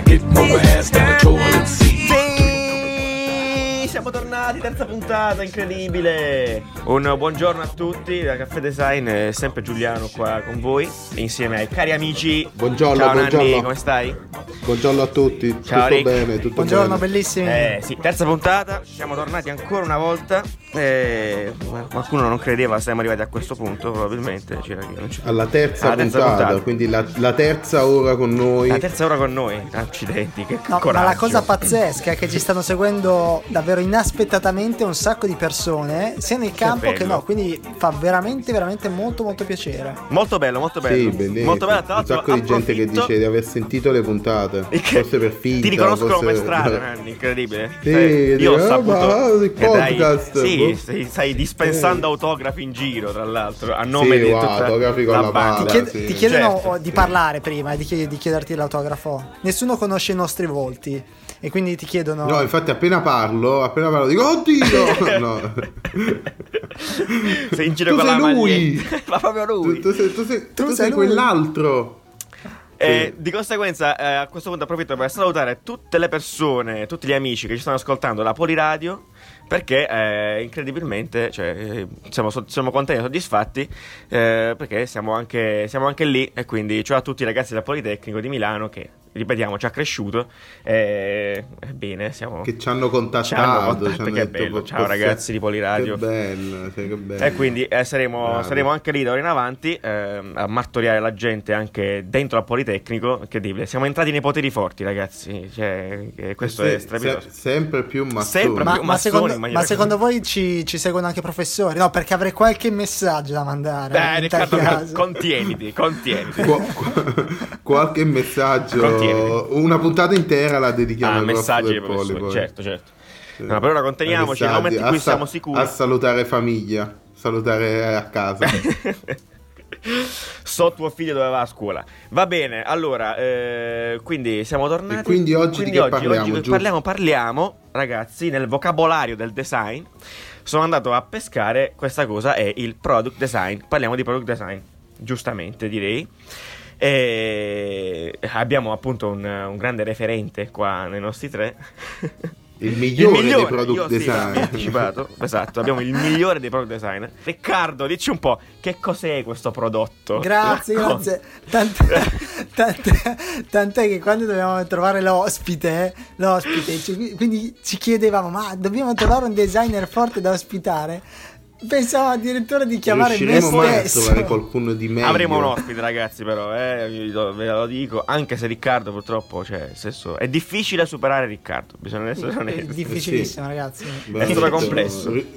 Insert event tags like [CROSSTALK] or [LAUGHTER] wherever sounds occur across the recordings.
racket, pull my ass down the toilet seat. Sì, siamo tornati, terza puntata, incredibile. Un buongiorno a tutti da Caffè Design, è sempre Giuliano qua con voi, insieme ai cari amici. Buongiorno, Ciao buongiorno. Nanni, come stai? Buongiorno a tutti, Ciao, tutto Rick. bene, tutto Buongiorno, bene. bellissimi. Eh sì, terza puntata, siamo tornati ancora una volta. Eh, qualcuno non credeva siamo arrivati a questo punto, probabilmente. C'era chi non c'è. Alla terza, Alla terza puntata, puntata. quindi la, la terza ora con noi. La terza ora con noi, accidenti, che No, coraggio. ma la cosa pazzesca è che ci stanno seguendo davvero inaspettatamente un sacco di persone, sia nel campo che, no, quindi fa veramente, veramente molto, molto piacere. Molto bello, molto Sì, bello. bellissimo. Molto bello, tra Un sacco di gente che dice di aver sentito le puntate. [LAUGHS] Che Forse per finta. Ti riconoscono forse- per strada, [LAUGHS] Nanni, incredibile. Sì, Cioè, dico, io ho "Ah, saputo ma il che dai- podcast, sì, boh." stai, stai dispensando Eh. autografi in giro, tra l'altro, a nome Sì, di wow, tutta autografi con la banda. pala. Ti, chied- sì. ti chiedono Certo. di parlare prima e di, chied- di chiederti l'autografo. Nessuno conosce i nostri volti e quindi ti chiedono... No, infatti appena parlo, appena parlo dico oddio! [LAUGHS] No. [LAUGHS] Sei in giro Tu con sei la lui! maglietta. [LAUGHS] Ma proprio Tu, lui. tu sei, tu sei- Tu tu sei sei lui. quell'altro. Eh, di conseguenza, eh, a questo punto approfitto per salutare tutte le persone, tutti gli amici che ci stanno ascoltando da Poliradio. Perché eh, incredibilmente cioè, eh, siamo, siamo contenti e soddisfatti eh, perché siamo anche, siamo anche lì e quindi ciao a tutti i ragazzi del Politecnico di Milano che, ripetiamo, ci ha cresciuto e bene, siamo... Che ci hanno Ci hanno contattato. contattato, ci hanno che detto, bello. "Po- Ciao, ragazzi di Poliradio." Che bello, sì, che bello. E quindi eh, saremo, saremo anche lì da ora in avanti ehm, a martoriare la gente anche dentro al Politecnico. Incredibile, siamo entrati nei poteri forti, ragazzi. Cioè, che questo Se- è strepitoso. se- sempre più massoni. Sempre Ma, più ma massoni secondo, ma secondo voi ci, ci seguono anche professori? No, perché avrei qualche messaggio da mandare. Tal Riccardo, contieniti, contieniti. Qua- [LAUGHS] qualche messaggio, Contieniti. una puntata intera la dedichiamo Ah, al messaggi del ai Polipo. certo, certo. No, per ora conteniamoci, nel Messaggi, momento in cui sa- siamo sicuri. A salutare famiglia, salutare a casa. [LAUGHS] So tuo figlio dove va a scuola. Va bene, allora, eh, quindi siamo tornati. E quindi oggi di che parliamo, oggi parliamo, parliamo, ragazzi, nel vocabolario del design. Sono andato a pescare questa cosa, è il product design. Parliamo di product design, giustamente direi. E abbiamo appunto un, un grande referente qua nei nostri tre. Il migliore, dei io product sì, design. mi ha anticipato. esatto, abbiamo il migliore dei product designer. Riccardo, dici un po' che cos'è questo prodotto? Grazie, Racconta. grazie. Tant'è, tant'è- tant'è che quando dovevamo trovare l'ospite, l'ospite, ci- quindi ci chiedevamo, ma dobbiamo trovare un designer forte da ospitare? Pensavo addirittura di chiamare me Riusciremo mai a trovare qualcuno di meglio? Avremo un ospite, ragazzi, però, eh, ve lo dico. Anche se Riccardo, purtroppo, cioè, senso, è difficile superare Riccardo. Bisogna essere È onesti. difficilissimo, ragazzi. Beh, È stato complesso. ri-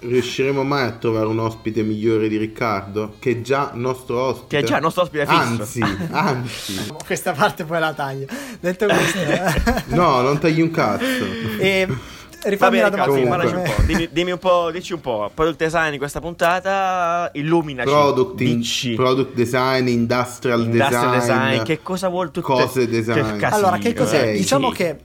riusciremo mai a trovare un ospite migliore di Riccardo? Che è già nostro ospite. Che è già il nostro ospite fisso. Anzi, anzi. [LAUGHS] Questa parte poi la taglio. Detto questo, [LAUGHS] No, non tagli un cazzo. e rifammi bene, la Riccardo, sì, domanda. un po'. Dimmi, dimmi un po', dici un po'. Product design di questa puntata, illuminaci. Product, in- product design, industrial, Industrial design, design, che cosa vuol tutte cose design. Che Allora, che cos'è? eh, diciamo sì. che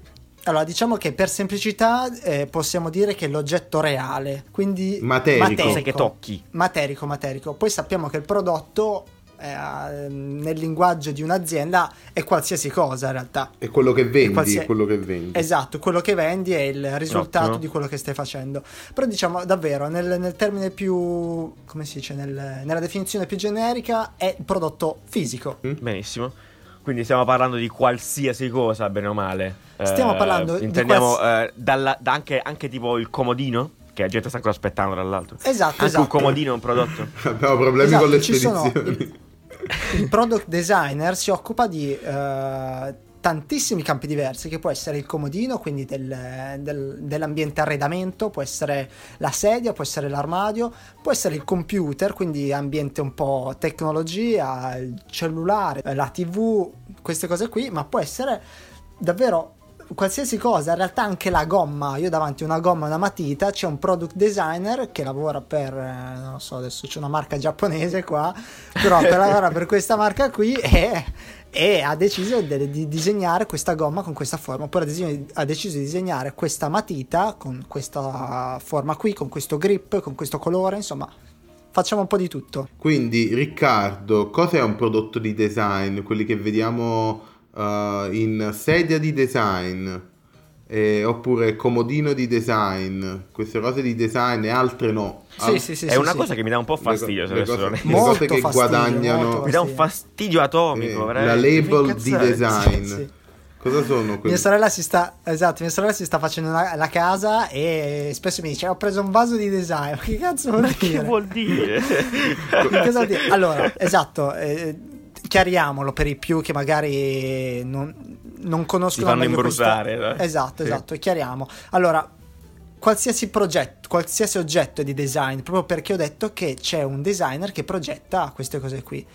allora, diciamo che per semplicità eh, possiamo dire che è l'oggetto reale, quindi Materico. Che tocchi. Materico, materico. Poi sappiamo che il prodotto eh, nel linguaggio di un'azienda è qualsiasi cosa in realtà. È quello che vendi, è quello che vendi. Esatto, quello che vendi è il risultato Ottimo. di quello che stai facendo. Però diciamo davvero, nel, nel termine più, come si dice, nel- nella definizione più generica, è il prodotto fisico. Benissimo. Quindi stiamo parlando di qualsiasi cosa, bene o male. Stiamo Eh, parlando di Intendiamo quals- eh, dalla- da anche, anche tipo il comodino, che la gente sta ancora aspettando, tra l'altro. Esatto, Anche esatto. un comodino è un prodotto. [LAUGHS] Abbiamo problemi Esatto, con le ci sono- spedizioni. Il product designer si occupa di eh, tantissimi campi diversi, che può essere il comodino, quindi del- del- dell'ambiente arredamento, può essere la sedia, può essere l'armadio, può essere il computer, quindi ambiente un po' tecnologia, il cellulare, la tv, queste cose qui, ma può essere davvero qualsiasi cosa, in realtà anche la gomma, io davanti a una gomma e una matita, c'è un product designer che lavora per, eh, non so, adesso c'è una marca giapponese qua, però per [LAUGHS] lavora per questa marca qui e, e ha deciso de- di disegnare questa gomma con questa forma, oppure ha desi- ha deciso di disegnare questa matita con questa forma qui, con questo grip, con questo colore, insomma, facciamo un po' di tutto. Quindi, Riccardo, cos'è un prodotto di design? Quelli che vediamo eh, in sedia di design, eh, oppure comodino di design, queste cose di design e altre no. Sì, Al- sì, sì, È sì, una sì. cosa che mi dà un po' fastidio, le adesso cose- non è- le Molto cose che fastidio, guadagnano molto Mi dà un fastidio. atomico, eh, la label Che di design. Sì, sì. Cosa sono quelli? Mia sorella si sta, esatto, mia sorella si sta facendo una- la casa e spesso mi dice ho preso un vaso di design. Ma [LAUGHS] che cazzo vuol Che dire? vuol dire? [LAUGHS] Che cosa vuol dire? Allora, esatto, eh, chiariamolo per i più che magari non, non conoscono Si fanno meglio imbrutare, questa-? Esatto, Sì. esatto, chiariamo. Allora, qualsiasi progetto, qualsiasi oggetto di design, proprio perché ho detto che c'è un designer che progetta queste cose qui.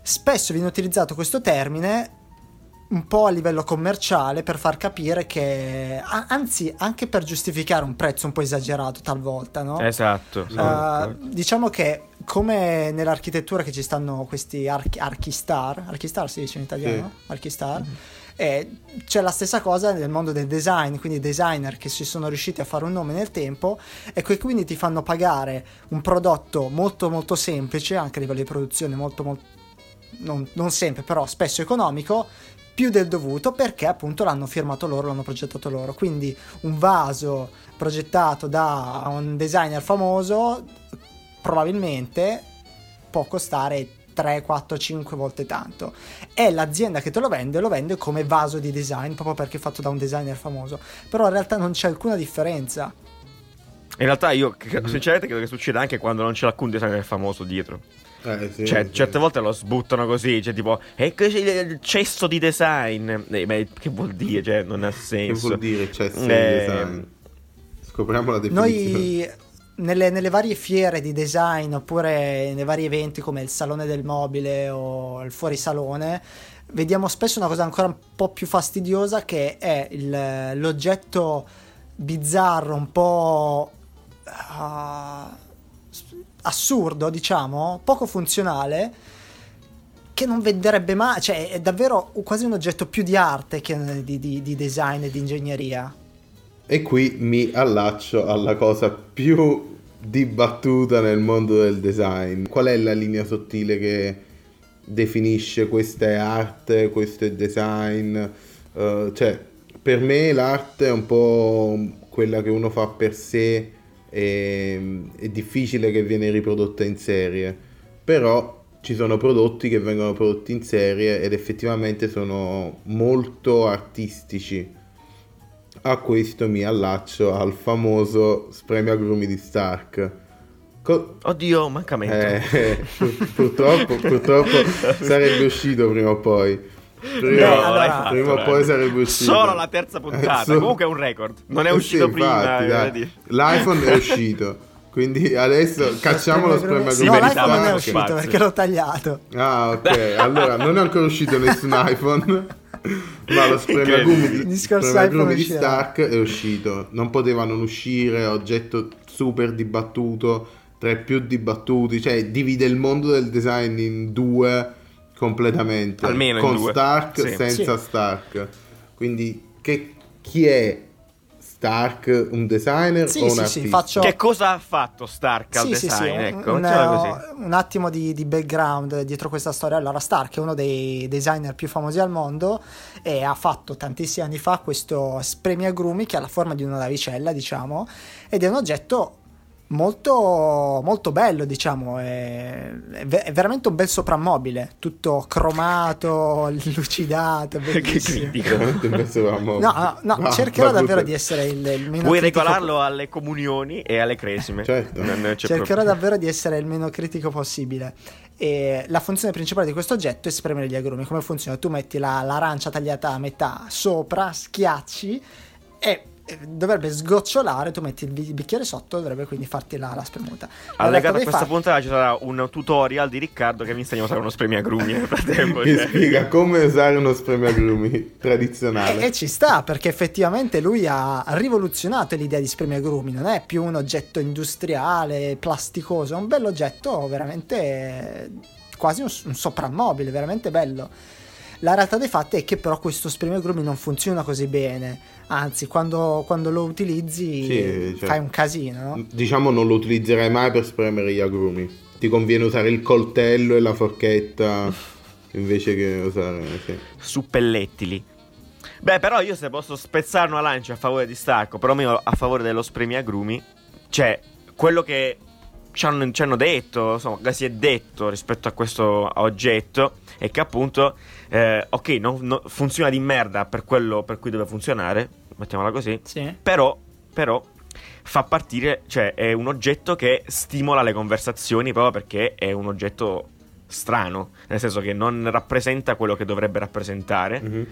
Spesso viene utilizzato questo termine un po' a livello commerciale per far capire che, anzi, anche per giustificare un prezzo un po' esagerato talvolta, no? Esatto. sì. Uh, diciamo che come nell'architettura che ci stanno questi archi, archistar, archistar si dice in italiano? Archistar. eh, c'è la stessa cosa nel mondo del design, quindi designer che si sono riusciti a fare un nome nel tempo e che quindi ti fanno pagare un prodotto molto molto semplice, anche a livello di produzione molto molto non, non sempre, però spesso economico, più del dovuto perché appunto l'hanno firmato loro, l'hanno progettato loro. Quindi un vaso progettato da un designer famoso probabilmente può costare 3, 4, 5 volte tanto. E l'azienda che te lo vende lo vende come vaso di design proprio perché è fatto da un designer famoso. Però in realtà non c'è alcuna differenza. In realtà io che- sinceramente credo che succeda anche quando non c'è alcun designer famoso dietro. Eh, sì, Cioè, sì. certe volte lo sbuttano così, cioè tipo, e così il cesso di design. Eh, ma che vuol dire? Cioè, non ha Che senso. vuol dire cesso di Eh, design? Scopriamo la definizione. Noi nelle, nelle varie fiere di design oppure nei vari eventi come il Salone del Mobile o il Fuorisalone vediamo spesso una cosa ancora un po' più fastidiosa che è il- l'oggetto bizzarro, un po' ah, assurdo, diciamo, poco funzionale che non venderebbe mai, cioè è davvero quasi un oggetto più di arte che di, di- di design e di ingegneria. E qui mi allaccio alla cosa più dibattuta nel mondo del design. Qual è la linea sottile che definisce questa è arte, questo è design? Eh, cioè, per me l'arte è un po' quella che uno fa per sé e è difficile che viene riprodotta in serie. Però ci sono prodotti che vengono prodotti in serie ed effettivamente sono molto artistici. A questo mi allaccio al famoso spremiagrumi di Stark. Co- Oddio, mancamento. eh, pur- [LAUGHS] purtroppo, purtroppo [LAUGHS] sarebbe uscito prima o poi. Prima, No, allora- prima o poi sarebbe uscito. Solo la terza puntata. Eh, solo- Comunque è un record. Non è Eh uscito sì, prima. infatti, eh? L'iPhone è [LAUGHS] uscito. Quindi adesso cacciamo lo spremiagrumi Sì, No, l'iPhone non è uscito perché l'ho tagliato. Ah, ok. Allora, non è ancora uscito nessun iPhone. [LAUGHS] Ma lo spremiagumi di, discorso spremiagumi iPhone di. Stark è uscito. Non poteva non uscire, oggetto super dibattuto, tra i più dibattuti. Cioè, divide il mondo del design in due completamente. Almeno in Con due. Stark, Sì. senza Sì. Stark. Quindi, che, chi è Stark? Un designer Sì, o un sì, sì, faccio- Che cosa ha fatto Stark al design? sì, un, ecco, un- un attimo di, di background dietro questa storia. Allora, Stark è uno dei designer più famosi al mondo e ha fatto tantissimi anni fa questo spremiagrumi che ha la forma di una navicella, diciamo, ed è un oggetto molto, molto bello, diciamo, è, è ve- è veramente un bel soprammobile, tutto cromato, [LAUGHS] lucidato, Che bellissimo. critico. Veramente un da mo- No, no, no, Va- cercherò davvero di essere il, il meno Puoi critico regolarlo alle comunioni e alle cresime. Certo. Non- non c'è Cercherò problema. davvero di essere il meno critico possibile. E la funzione principale di questo oggetto è spremere gli agrumi. Come funziona? Tu metti la- l'arancia tagliata a metà sopra, schiacci e dovrebbe sgocciolare. Tu metti il bi- bicchiere sotto, dovrebbe quindi farti la, la spremuta. Allegato a questa fatti- puntata ci sarà un tutorial di Riccardo che mi insegna a usare uno spremiagrumi nel frattempo. Che cioè. spiega come usare uno spremiagrumi E, tradizionale. e ci sta perché effettivamente lui ha rivoluzionato l'idea di spremiagrumi. Non è più un oggetto industriale, plasticoso, è un bell'oggetto veramente eh, quasi un, un soprammobile, veramente bello. La realtà dei fatti è che però questo spremiagrumi non funziona così bene, anzi quando, quando lo utilizzi Sì, cioè- fai un casino, no? Diciamo non lo utilizzerai mai per spremere gli agrumi. Ti conviene usare il coltello e la forchetta [LAUGHS] invece che usare... Sì. suppellettili. Beh, però io se posso spezzare una lancia a favore di Starco, però mio a favore dello spremiagrumi, cioè quello che ci hanno, ci hanno detto, insomma, si è detto rispetto a questo oggetto è che appunto, eh, ok, non- non- funziona di merda per quello per cui deve funzionare, mettiamola così, Sì. però, però fa partire, cioè è un oggetto che stimola le conversazioni proprio perché è un oggetto strano, nel senso che non rappresenta quello che dovrebbe rappresentare, Mhm.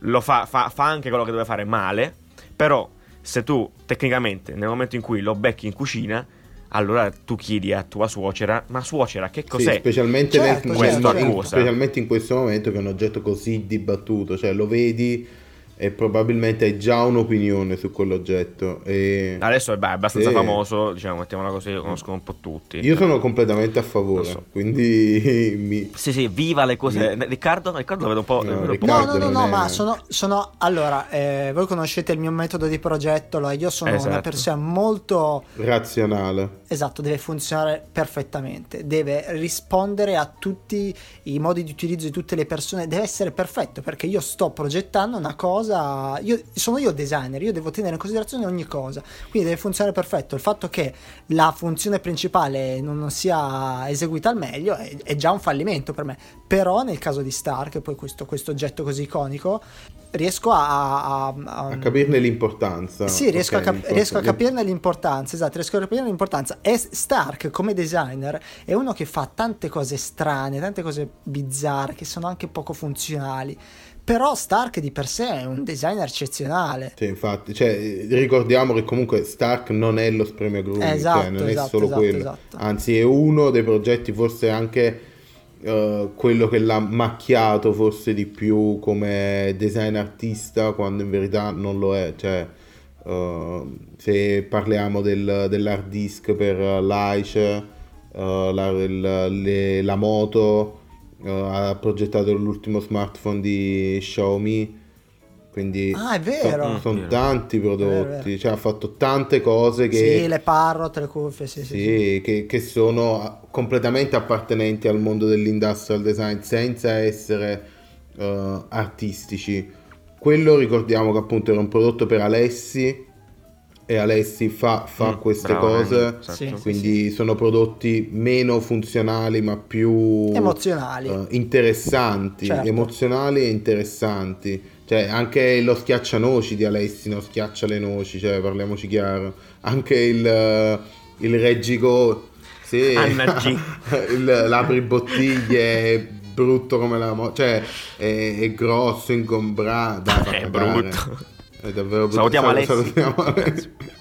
lo fa, fa, fa anche quello che deve fare male, però se tu tecnicamente nel momento in cui lo becchi in cucina, allora tu chiedi a tua suocera, ma suocera che Sì, cos'è? specialmente, Certo, nel- certo, in- certo. specialmente in questo momento che è un oggetto così dibattuto, cioè lo vedi e probabilmente hai già un'opinione su quell'oggetto. E Adesso è, beh, è abbastanza Sì. famoso, diciamo, mettiamola così, lo conoscono un po' tutti. io sono completamente a favore, so. quindi [LAUGHS] mi... Sì, sì, viva le cose. Riccardo? Riccardo lo vedo un po'. No, lo vedo un po'- No, Riccardo no, no, non no, è- ma sono, sono- allora, eh, voi conoscete il mio metodo di progetto, io sono una Esatto. persona molto razionale. Esatto, deve funzionare perfettamente, deve rispondere a tutti i modi di utilizzo di tutte le persone, deve essere perfetto perché io sto progettando una cosa, io, sono io designer, io devo tenere in considerazione ogni cosa, quindi deve funzionare perfetto. Il fatto che la funzione principale non, sia eseguita al meglio è, è già un fallimento per me, però nel caso di Stark, poi questo, questo oggetto così iconico, riesco a... a- a- A capirne l'importanza. sì, riesco, Ok, a, cap- riesco a capirne l'importanza, esatto, riesco a capirne l'importanza. E Stark come designer è uno che fa tante cose strane, tante cose bizzarre, che sono anche poco funzionali. Però Stark di per sé è un designer eccezionale. Sì, infatti, cioè, ricordiamo che comunque Stark non è lo spremiagrumi, Esatto, cioè, non è esatto, solo esatto, quello, esatto. anzi è uno dei progetti, forse anche eh, quello che l'ha macchiato forse di più come design artista, quando in verità non lo è, cioè eh, se parliamo del- dell'hard disk per l'Aice, eh, la, le- la moto, ha progettato l'ultimo smartphone di Xiaomi, quindi Ah, è vero. sono Vero. tanti prodotti, Vero, vero. cioè ha fatto tante cose che, Sì, le parrot, le cuffie, sì, sì. sì. sì, che, che sono completamente appartenenti al mondo dell'industrial design senza essere eh, artistici. Quello ricordiamo che appunto era un prodotto per Alessi e Alessi fa, fa Mm, queste bravo, cose, esatto. Sì. quindi sono prodotti meno funzionali ma più Emozionali. eh, interessanti, Certo. emozionali e interessanti. Cioè, anche lo schiaccianoci di Alessi, no? Schiaccia le noci, cioè, parliamoci chiaro. Anche il, eh, il reggigo, sì. [LAUGHS] Il, l'apri bottiglie è brutto come la mo- cioè, è, è grosso, ingombrato. È cagare. brutto. È davvero brutto. Salutiamo Sal- Alessi. salutiamo. [LAUGHS]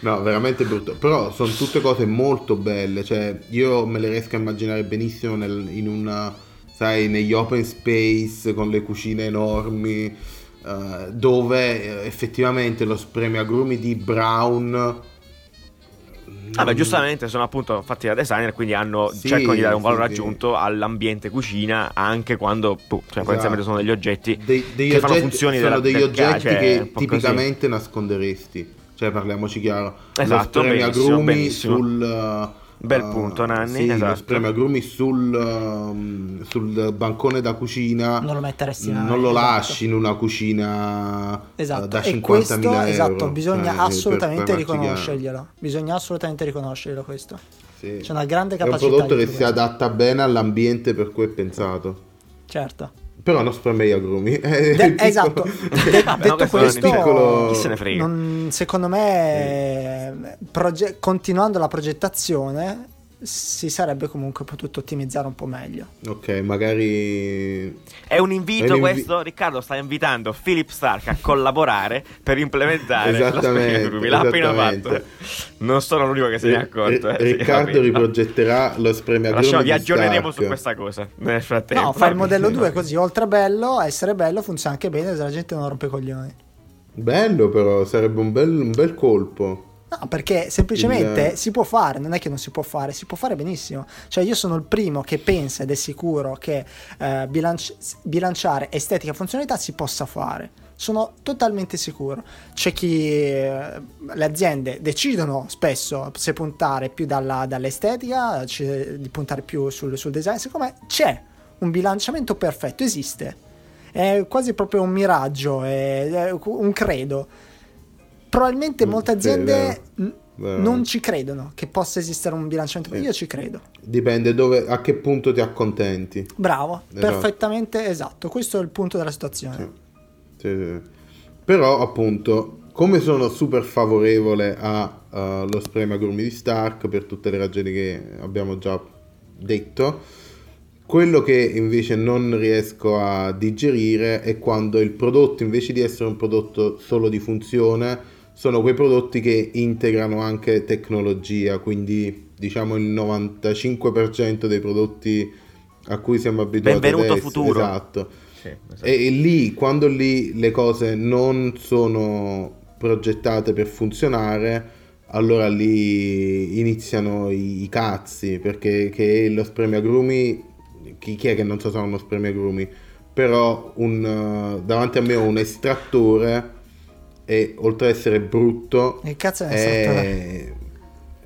No, veramente brutto. Però sono tutte cose molto belle. Cioè, io me le riesco a immaginare benissimo nel- in una, sai, negli open space con le cucine enormi. eh, dove eh, effettivamente lo spremiagrumi di Brown. Vabbè, giustamente sono appunto fatti da designer, quindi hanno, Sì, cercano di dare un sì, valore sì. aggiunto all'ambiente cucina, anche quando boh, cioè, potenzialmente sono degli oggetti Dei- degli che fanno oggetti- funzioni sono della- degli del oggetti cioè, che po' così. tipicamente nasconderesti. Cioè, parliamoci chiaro. Esatto, lo spremiagrumi benissimo. sul. Bel uh, punto, Nanni, Sì, lo esatto. spremiagrumi sul, um, sul bancone da cucina. Non lo metteresti mai, Non lo esatto. lasci in una cucina uh, Esatto, da e 50.000 questo euro. esatto, bisogna Eh, assolutamente per riconoscerglielo. Bisogna assolutamente riconoscerglielo questo. Sì. C'è una grande È un capacità prodotto che si adatta bene all'ambiente per cui è pensato. Certo. Però non spremiagrumi. Eh, De- il [LAUGHS] piccolo- esatto. [LAUGHS] De- detto questo piccolo- Chi se ne frega? non- secondo me, proge- continuando la progettazione, si sarebbe comunque potuto ottimizzare un po' meglio. Ok, magari È un invito È un invi- questo, Riccardo sta invitando Philip Stark a collaborare per implementare Esattamente, lo. L'ha appena fatto. Non sono l'unico che se ne è accorto. Ri- eh, Riccardo riprogetterà lo spremiagrumi Lasciamo, vi di aggiorneremo Stark. su questa cosa nel frattempo. No, fa il modello 2 così, oltre a bello, a essere bello, funziona anche bene se la gente non rompe i coglioni. Bello però, sarebbe un bel, un bel colpo. No, perché semplicemente Il- si può fare, non è che non si può fare, si può fare benissimo. Cioè io sono il primo che pensa ed è sicuro che eh, bilanci- bilanciare estetica e funzionalità si possa fare. Sono totalmente sicuro. C'è chi eh, le aziende decidono spesso se puntare più dalla- dall'estetica, c- di puntare più sul, sul design. Secondo me c'è un bilanciamento perfetto esiste. È quasi proprio un miraggio, è, è un credo. Probabilmente Mm, molte sì, aziende Vero. non ci credono che possa esistere un bilanciamento. Sì. Io ci credo. Dipende dove, a che punto ti accontenti. Bravo, Esatto. perfettamente esatto. Questo è il punto della situazione. Sì, sì. Però appunto, come sono super favorevole allo spremiagrumi di Stark per tutte le ragioni che abbiamo già detto, quello che invece non riesco a digerire è quando il prodotto invece di essere un prodotto solo di funzione, sono quei prodotti che integrano anche tecnologia, quindi diciamo il 95% dei prodotti a cui siamo abituati Benvenuto adesso, futuro. esatto. Sì, esatto. E lì, quando lì le cose non sono progettate per funzionare, allora lì iniziano i, i cazzi, perché che lo spremiagrumi, chi, chi è che non sa usare uno spremiagrumi? Però un, davanti a me ho un estrattore e oltre ad essere brutto, Che cazzo è un estrattore? è,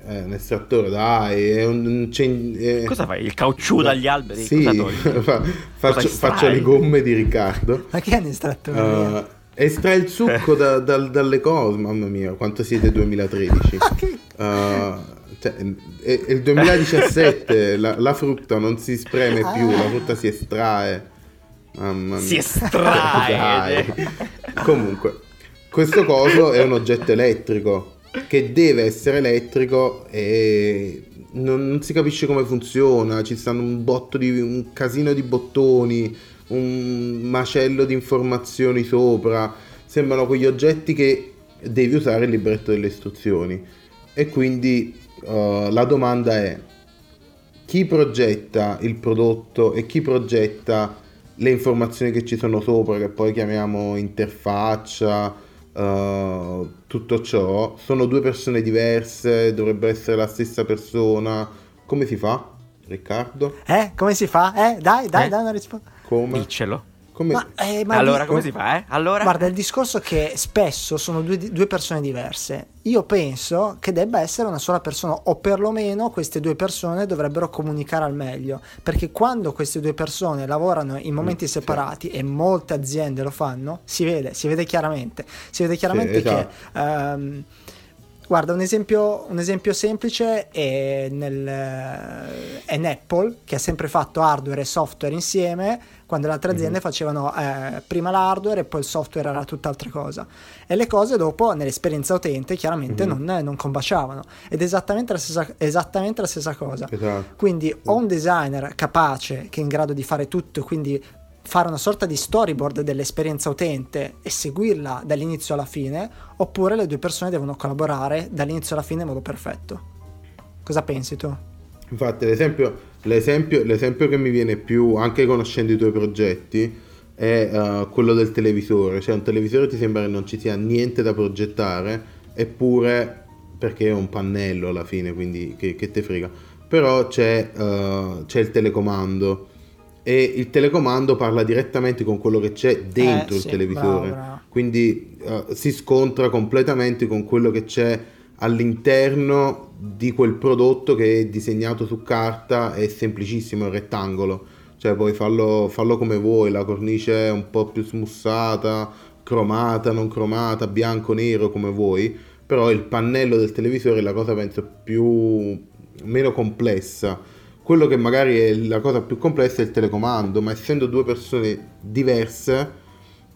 è un estrattore, dai, è un... è- Cosa fai? Il caucciù dagli alberi? Sì, [LAUGHS] faccio, faccio le gomme di Riccardo. Ma che è un estrattore? Uh, estrae il succo da- dal- dalle cose, mamma mia, quanto siete 2013. [LAUGHS] Che- Uh, cioè, è, è il 2017, [LAUGHS] la, la frutta non si spreme più, la frutta si estrae. Mamma mia. Si estrae. Dai. Comunque, questo coso è un oggetto elettrico che deve essere elettrico e non, non si capisce come funziona. Ci stanno un botto di un casino di bottoni, un macello di informazioni sopra. Sembrano quegli oggetti che devi usare il libretto delle istruzioni. E quindi uh, la domanda è chi progetta il prodotto e chi progetta le informazioni che ci sono sopra, che poi chiamiamo interfaccia, uh, tutto ciò, sono due persone diverse, dovrebbe essere la stessa persona. Come si fa, Riccardo? Eh, come si fa? Eh, dai, dai, Eh? dai una risposta. Come? Diccelo. Come... Ma, eh, ma allora, di- come si fa, eh? Allora? Guarda, il discorso è che spesso sono due, due persone diverse. Io penso che debba essere una sola persona, o perlomeno queste due persone dovrebbero comunicare al meglio. Perché quando queste due persone lavorano in momenti Mm, sì. separati, e molte aziende lo fanno, si vede, si vede chiaramente. Si vede chiaramente Sì, esatto. che. ehm, Guarda, un esempio, un esempio semplice è, nel, è in Apple, che ha sempre fatto hardware e software insieme, quando le altre Mhm. aziende facevano eh, prima l'hardware e poi il software era tutt'altra cosa. E le cose dopo, nell'esperienza utente, chiaramente Mhm. non, non combaciavano. Ed è esattamente la stessa, esattamente la stessa cosa. Esatto. Quindi o un designer capace che è in grado di fare tutto quindi fare una sorta di storyboard dell'esperienza utente e seguirla dall'inizio alla fine, oppure le due persone devono collaborare dall'inizio alla fine in modo perfetto. Cosa pensi tu? Infatti, l'esempio, l'esempio, l'esempio che mi viene più, anche conoscendo i tuoi progetti, è eh, quello del televisore. Cioè, un televisore ti sembra che non ci sia niente da progettare, eppure, perché è un pannello alla fine, quindi che, che te frega. Però c'è, eh, c'è il telecomando e il telecomando parla direttamente con quello che c'è dentro Eh, il sì, televisore. bravo, bravo. Quindi eh, si scontra completamente con quello che c'è all'interno di quel prodotto che è disegnato su carta, è semplicissimo, è rettangolo. Cioè puoi farlo, farlo come vuoi, la cornice è un po' più smussata, cromata, non cromata, bianco, nero, come vuoi. Però il pannello del televisore è la cosa penso più meno complessa. Quello che magari è la cosa più complessa è il telecomando, ma essendo due persone diverse,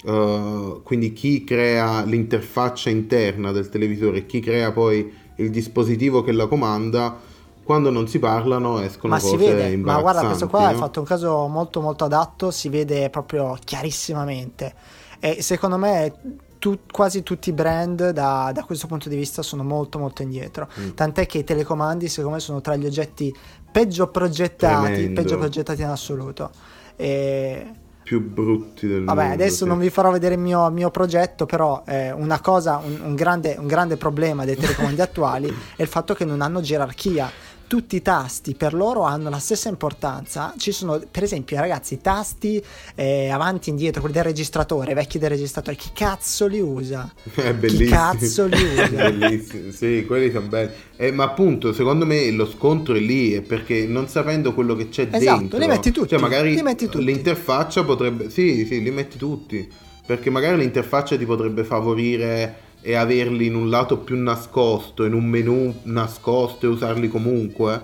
Uh, quindi chi crea l'interfaccia interna del televisore e chi crea poi il dispositivo che la comanda, quando non si parlano escono Ma cose si vede, ma guarda, questo qua no? hai fatto un caso molto molto adatto, si vede proprio chiarissimamente. E secondo me tu- quasi tutti i brand da, da questo punto di vista sono molto molto indietro. Mm. Tant'è che i telecomandi secondo me sono tra gli oggetti peggio progettati, Tremendo. peggio progettati in assoluto. E più brutti del Vabbè, mondo. adesso sì. non vi farò vedere il mio, mio progetto, però eh, una cosa, un, un grande, un grande problema dei telecomandi attuali è il fatto che non hanno gerarchia. Tutti i tasti per loro hanno la stessa importanza. Ci sono, per esempio, ragazzi, i tasti eh, avanti e indietro, quelli del registratore, vecchi del registratore. Chi cazzo li usa? [LAUGHS] È Chi bellissimo. cazzo li [LAUGHS] usa? Bellissimo. Sì, quelli sono belli. Eh, ma appunto, secondo me lo scontro è lì, è perché non sapendo quello che c'è Esatto, dentro. li metti tutti, Cioè, magari li metti tutti. l'interfaccia potrebbe... Sì, sì, li metti tutti. Perché magari l'interfaccia ti potrebbe favorire e averli in un lato più nascosto, in un menu nascosto e usarli comunque.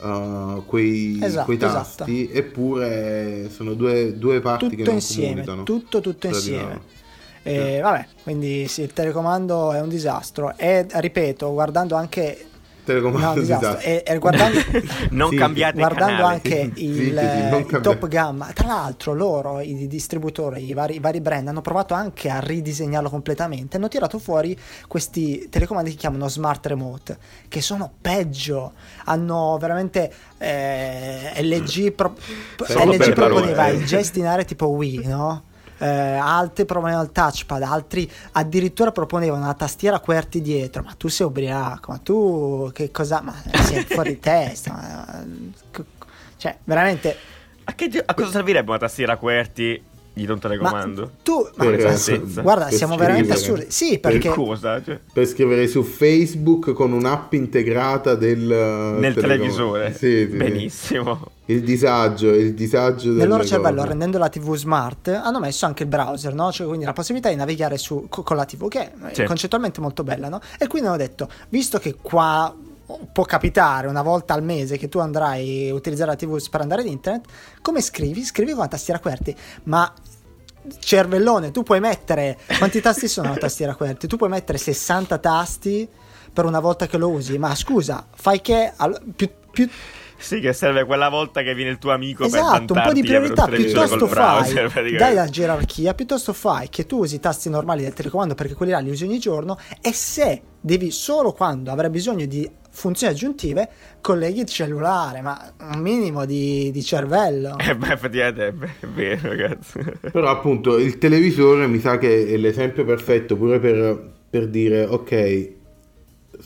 uh, quei, Esatto, quei tasti, eppure sono due, due parti che tutto non insieme, comunicano. tutto, tutto insieme. loro. E, vabbè, quindi sì, il telecomando è un disastro. E ripeto, guardando anche. Telecomando No, disastro. E, e guardando, [LAUGHS] Non Sì, cambiate guardando canale. anche il, sì, sì, non eh, il cambiare. top gamma, tra l'altro loro, i distributori, i vari, i vari brand, hanno provato anche a ridisegnarlo completamente. Hanno tirato fuori questi telecomandi che chiamano smart remote, che sono peggio. Hanno veramente eh, LG, pro- LG proponeva il gestinare tipo Wii, no? Eh, altri proponevano il touchpad, altri addirittura proponevano una tastiera QWERTY dietro. Ma tu sei ubriaco, ma tu che cosa? Ma sei [LAUGHS] fuori testa. ma- c- cioè, veramente. A, che- a cosa servirebbe una tastiera QWERTY di un Ma telecomando? tu, ma- Per- guarda, per siamo veramente assurdi. Sì, Per perché Cosa? Cioè, per scrivere su Facebook con un'app integrata del nel telecomando. televisore. Sì, sì. Benissimo. Il disagio, il disagio nel del loro cervello, rendendo la TV smart, hanno messo anche il browser, no? Cioè, quindi la possibilità di navigare su, co- con la TV, che è Sì. concettualmente molto bella, no? E quindi hanno detto, visto che qua può capitare una volta al mese che tu andrai a utilizzare la TV per andare ad internet, come scrivi? Scrivi con la tastiera QWERTY, ma cervellone, tu puoi mettere quanti tasti sono la tastiera QWERTY? Tu puoi mettere 60 tasti per una volta che lo usi, ma scusa, fai che all- più, più Sì, che serve quella volta che viene il tuo amico Esatto, un po' di priorità. Piuttosto fai, browser, dai la gerarchia, piuttosto fai che tu usi i tasti normali del telecomando perché quelli là li usi ogni giorno e se devi solo quando avrai bisogno di funzioni aggiuntive, colleghi il cellulare, ma un minimo di, di cervello. Eh, beh, effettivamente è, vero, ragazzi. Però appunto il televisore mi sa che è l'esempio perfetto pure per, per dire ok,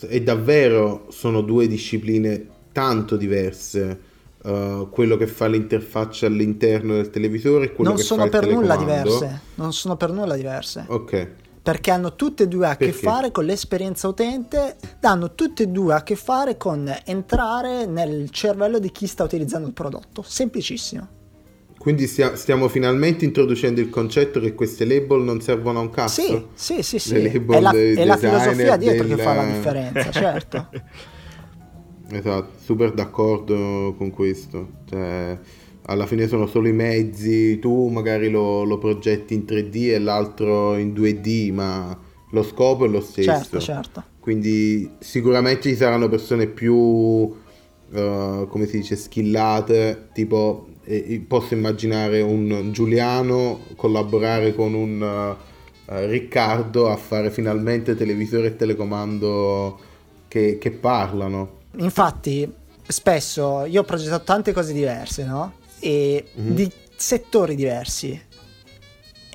e davvero sono due discipline tanto diverse. uh, quello che fa l'interfaccia all'interno del televisore e quello Non che sono fa il per nulla telecomando. diverse, non sono per nulla diverse. Ok, Perché hanno tutte e due a che Perché? fare con l'esperienza utente, hanno tutte e due a che fare con entrare nel cervello di chi sta utilizzando il prodotto. Semplicissimo. quindi stia- stiamo finalmente introducendo il concetto che queste label non servono a un cazzo. Sì, sì, sì, sì. Le label È la, è la filosofia dietro che del- fa la differenza, [LAUGHS] certo. Esatto, super d'accordo con questo. Cioè, alla fine sono solo i mezzi, tu magari lo, lo progetti in 3D e l'altro in 2D, ma lo scopo è lo stesso. Certo, certo. Quindi sicuramente ci saranno persone più, eh, come si dice, skillate, tipo eh, posso immaginare un Giuliano collaborare con un eh, Riccardo a fare finalmente televisore e telecomando che, che parlano. Infatti, spesso io ho progettato tante cose diverse, no? E Mhm. di settori diversi.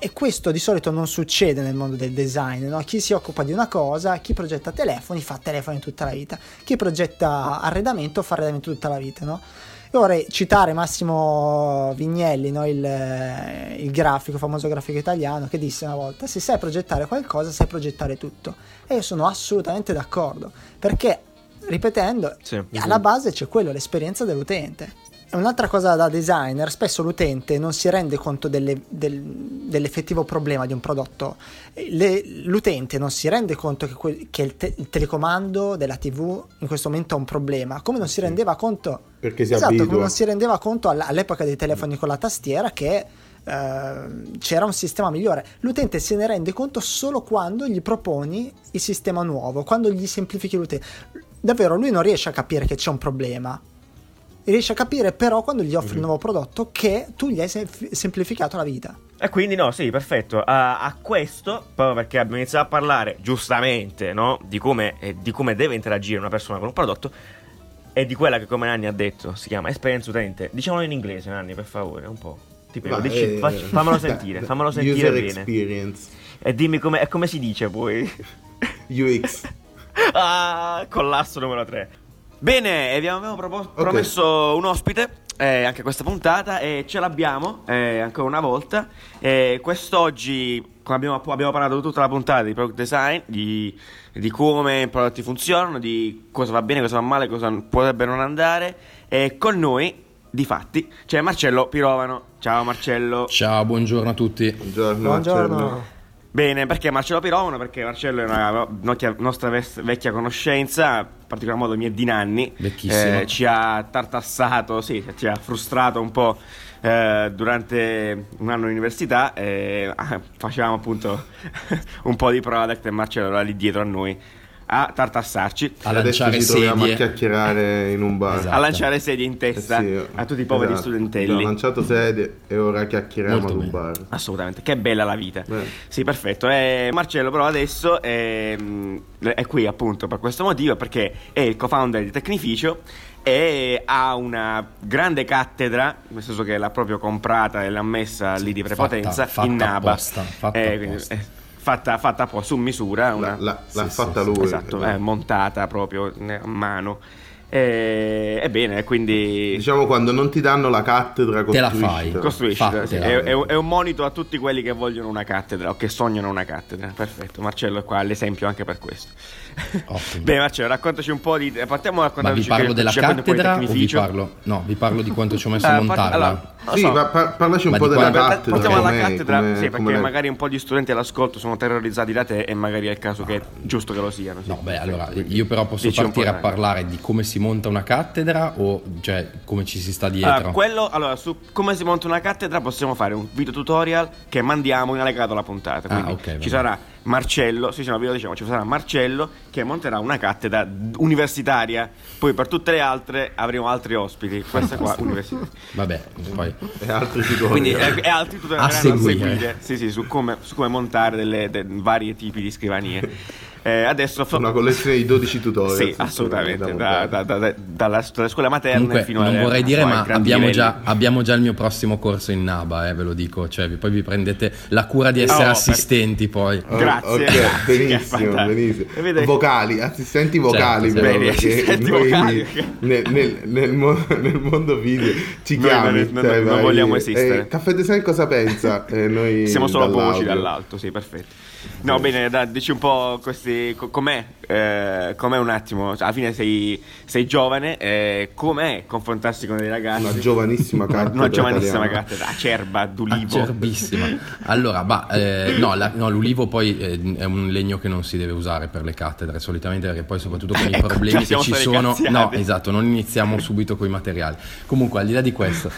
E questo di solito non succede nel mondo del design, no? Chi si occupa di una cosa, chi progetta telefoni fa telefoni tutta la vita, chi progetta arredamento fa arredamento tutta la vita, no? Io vorrei citare Massimo Vignelli, no? il, il grafico, famoso grafico italiano, che disse una volta: Se sai progettare qualcosa, sai progettare tutto. E io sono assolutamente d'accordo, perché ripetendo, Sì. alla base c'è quello, l'esperienza dell'utente. Un'altra cosa da designer, spesso l'utente non si rende conto delle- del- dell'effettivo problema di un prodotto. Le- l'utente non si rende conto che, que- che il, te- il telecomando della TV in questo momento ha un problema, come non si rendeva conto Perché si esatto, come non si rendeva conto all- all'epoca dei telefoni con la tastiera che eh, c'era un sistema migliore. L'utente se ne rende conto solo quando gli proponi il sistema nuovo, quando gli semplifichi l'utente. Davvero, lui non riesce a capire che c'è un problema. Riesce a capire però quando gli offri un nuovo prodotto che tu gli hai sem- semplificato la vita. E quindi no, sì, perfetto. A, a questo, proprio perché abbiamo iniziato a parlare giustamente, no? Di come, eh, di come deve interagire una persona con un prodotto e di quella che, come Nanni ha detto, si chiama esperienza utente. Diciamolo in inglese, Nanni, per favore, un po'. Ti prego, Ma, dici- eh, facci- fammelo [LAUGHS] sentire, fammelo sentire User bene. experience. E dimmi come, e come si dice poi. [LAUGHS] UX. [LAUGHS] ah, collasso numero 3. Bene, vi avevamo propo- promesso un ospite eh, anche questa puntata e ce l'abbiamo eh, ancora una volta. Eh, quest'oggi abbiamo, abbiamo parlato tutta la puntata di product design, di, di come i prodotti funzionano, di cosa va bene, cosa va male, cosa potrebbe non andare. E con noi, di fatti, c'è Marcello Pirovano. Ciao Marcello. Ciao, buongiorno a tutti. Buongiorno, Buongiorno. Marcello. Bene, perché Marcello Pirovano? Perché Marcello è una nocchia- nostra ves- vecchia conoscenza, in particolar modo mi è di Nanni. Vecchissimo. Eh, ci ha tartassato, sì, ci ha frustrato un po' eh, durante un anno di università. E, ah, facevamo appunto [LAUGHS] un po' di product e Marcello era lì dietro a noi a tartassarci. A Adesso lanciare ci troviamo a sedie. chiacchierare in un bar. Esatto. A lanciare sedie in testa Eh sì, a tutti i poveri esatto. studentelli. Abbiamo lanciato sedie e ora chiacchieriamo Molto ad un bar. Assolutamente, che bella la vita. Bene. Sì, perfetto. Eh, Marcello, però adesso ehm, è qui appunto per questo motivo, perché è il co-founder di Tecnificio e ha una grande cattedra, nel senso che l'ha proprio comprata e l'ha messa lì di prepotenza fatta- in fatta Naba. apposta, fatta Eh, quindi, eh, fatta, fatta apposta, su misura. Una, La- la- l'ha Sì, fatta lui. esatto, eh, montata proprio a mano. E, ebbene, quindi... Diciamo quando non ti danno la cattedra Te la fai. Costruisci, sì. è, è un- è un monito a tutti quelli che vogliono una cattedra o che sognano una cattedra. Perfetto, Marcello è qua l'esempio anche per questo. Ottimo. [LAUGHS] Bene, Marcello, raccontaci un po' di. Partiamo a Ma vi parlo che- della cattedra o vi parlo? No, vi parlo di quanto ci ho messo Eh, a montarla. allora, Sì, so. pa- pa- parlaci un Ma po' della quale- cattedra. Partiamo dalla cattedra, sì, perché com'è- magari un po' di studenti all'ascolto sono terrorizzati da te e magari è il caso che è giusto che lo siano. sì. No, beh, allora io però posso dici partire a parlare di come si monta una cattedra o cioè come ci si sta dietro. Allora, quello, allora, su come si monta una cattedra possiamo fare un video tutorial che mandiamo in allegato alla puntata. Ah, Quindi ok, va ci bene. sarà Marcello, sì, sì, no, vi lo diciamo, ci sarà Marcello che monterà una cattedra universitaria. Poi per tutte le altre avremo altri ospiti. Questa qua universitaria. Vabbè, poi E altri tutorial. Quindi eh, e altri tutorial A seguire. seguire sì, sì, su, come, su come montare delle, de- vari tipi di scrivanie. Eh, adesso fa- Una collezione di 12 tutorial. Sì, assolutamente, da- da- da- da- dalla- dalle scuole materne Comunque, fino non alle- vorrei dire, ma abbiamo già, abbiamo già il mio prossimo corso in Naba, eh, ve lo dico. Cioè, vi- poi vi prendete la cura di essere Oh, per- assistenti. Poi Oh, [LAUGHS] Grazie. ok, Che benissimo, benissimo. E vedi- Vocali, assistenti vocali Certo, però, Bene, assistenti noi vocali. [LAUGHS] nel, nel- nel mo- nel mondo video ci Noi chiami. non- non- cioè, non vai, vogliamo esistere. eh, Caffè Design cosa pensa? Eh, noi Siamo solo voci dall'alto, sì, perfetto. No, bene, dai, dici un po' questi. co- com'è? eh, com'è un attimo? Cioè, alla fine sei, sei giovane, eh, com'è confrontarsi con dei ragazzi? Una giovanissima cattedra [LAUGHS] Una giovanissima italiana. cattedra, acerba, d'ulivo. acerbissima. Allora, bah, eh, no, la- no, l'ulivo poi eh, è un legno che non si deve usare per le cattedre, solitamente perché poi soprattutto con i [LAUGHS] Ecco, problemi che ci sono... cazziati. No, esatto, non iniziamo subito con i materiali. Comunque, al di là di questo,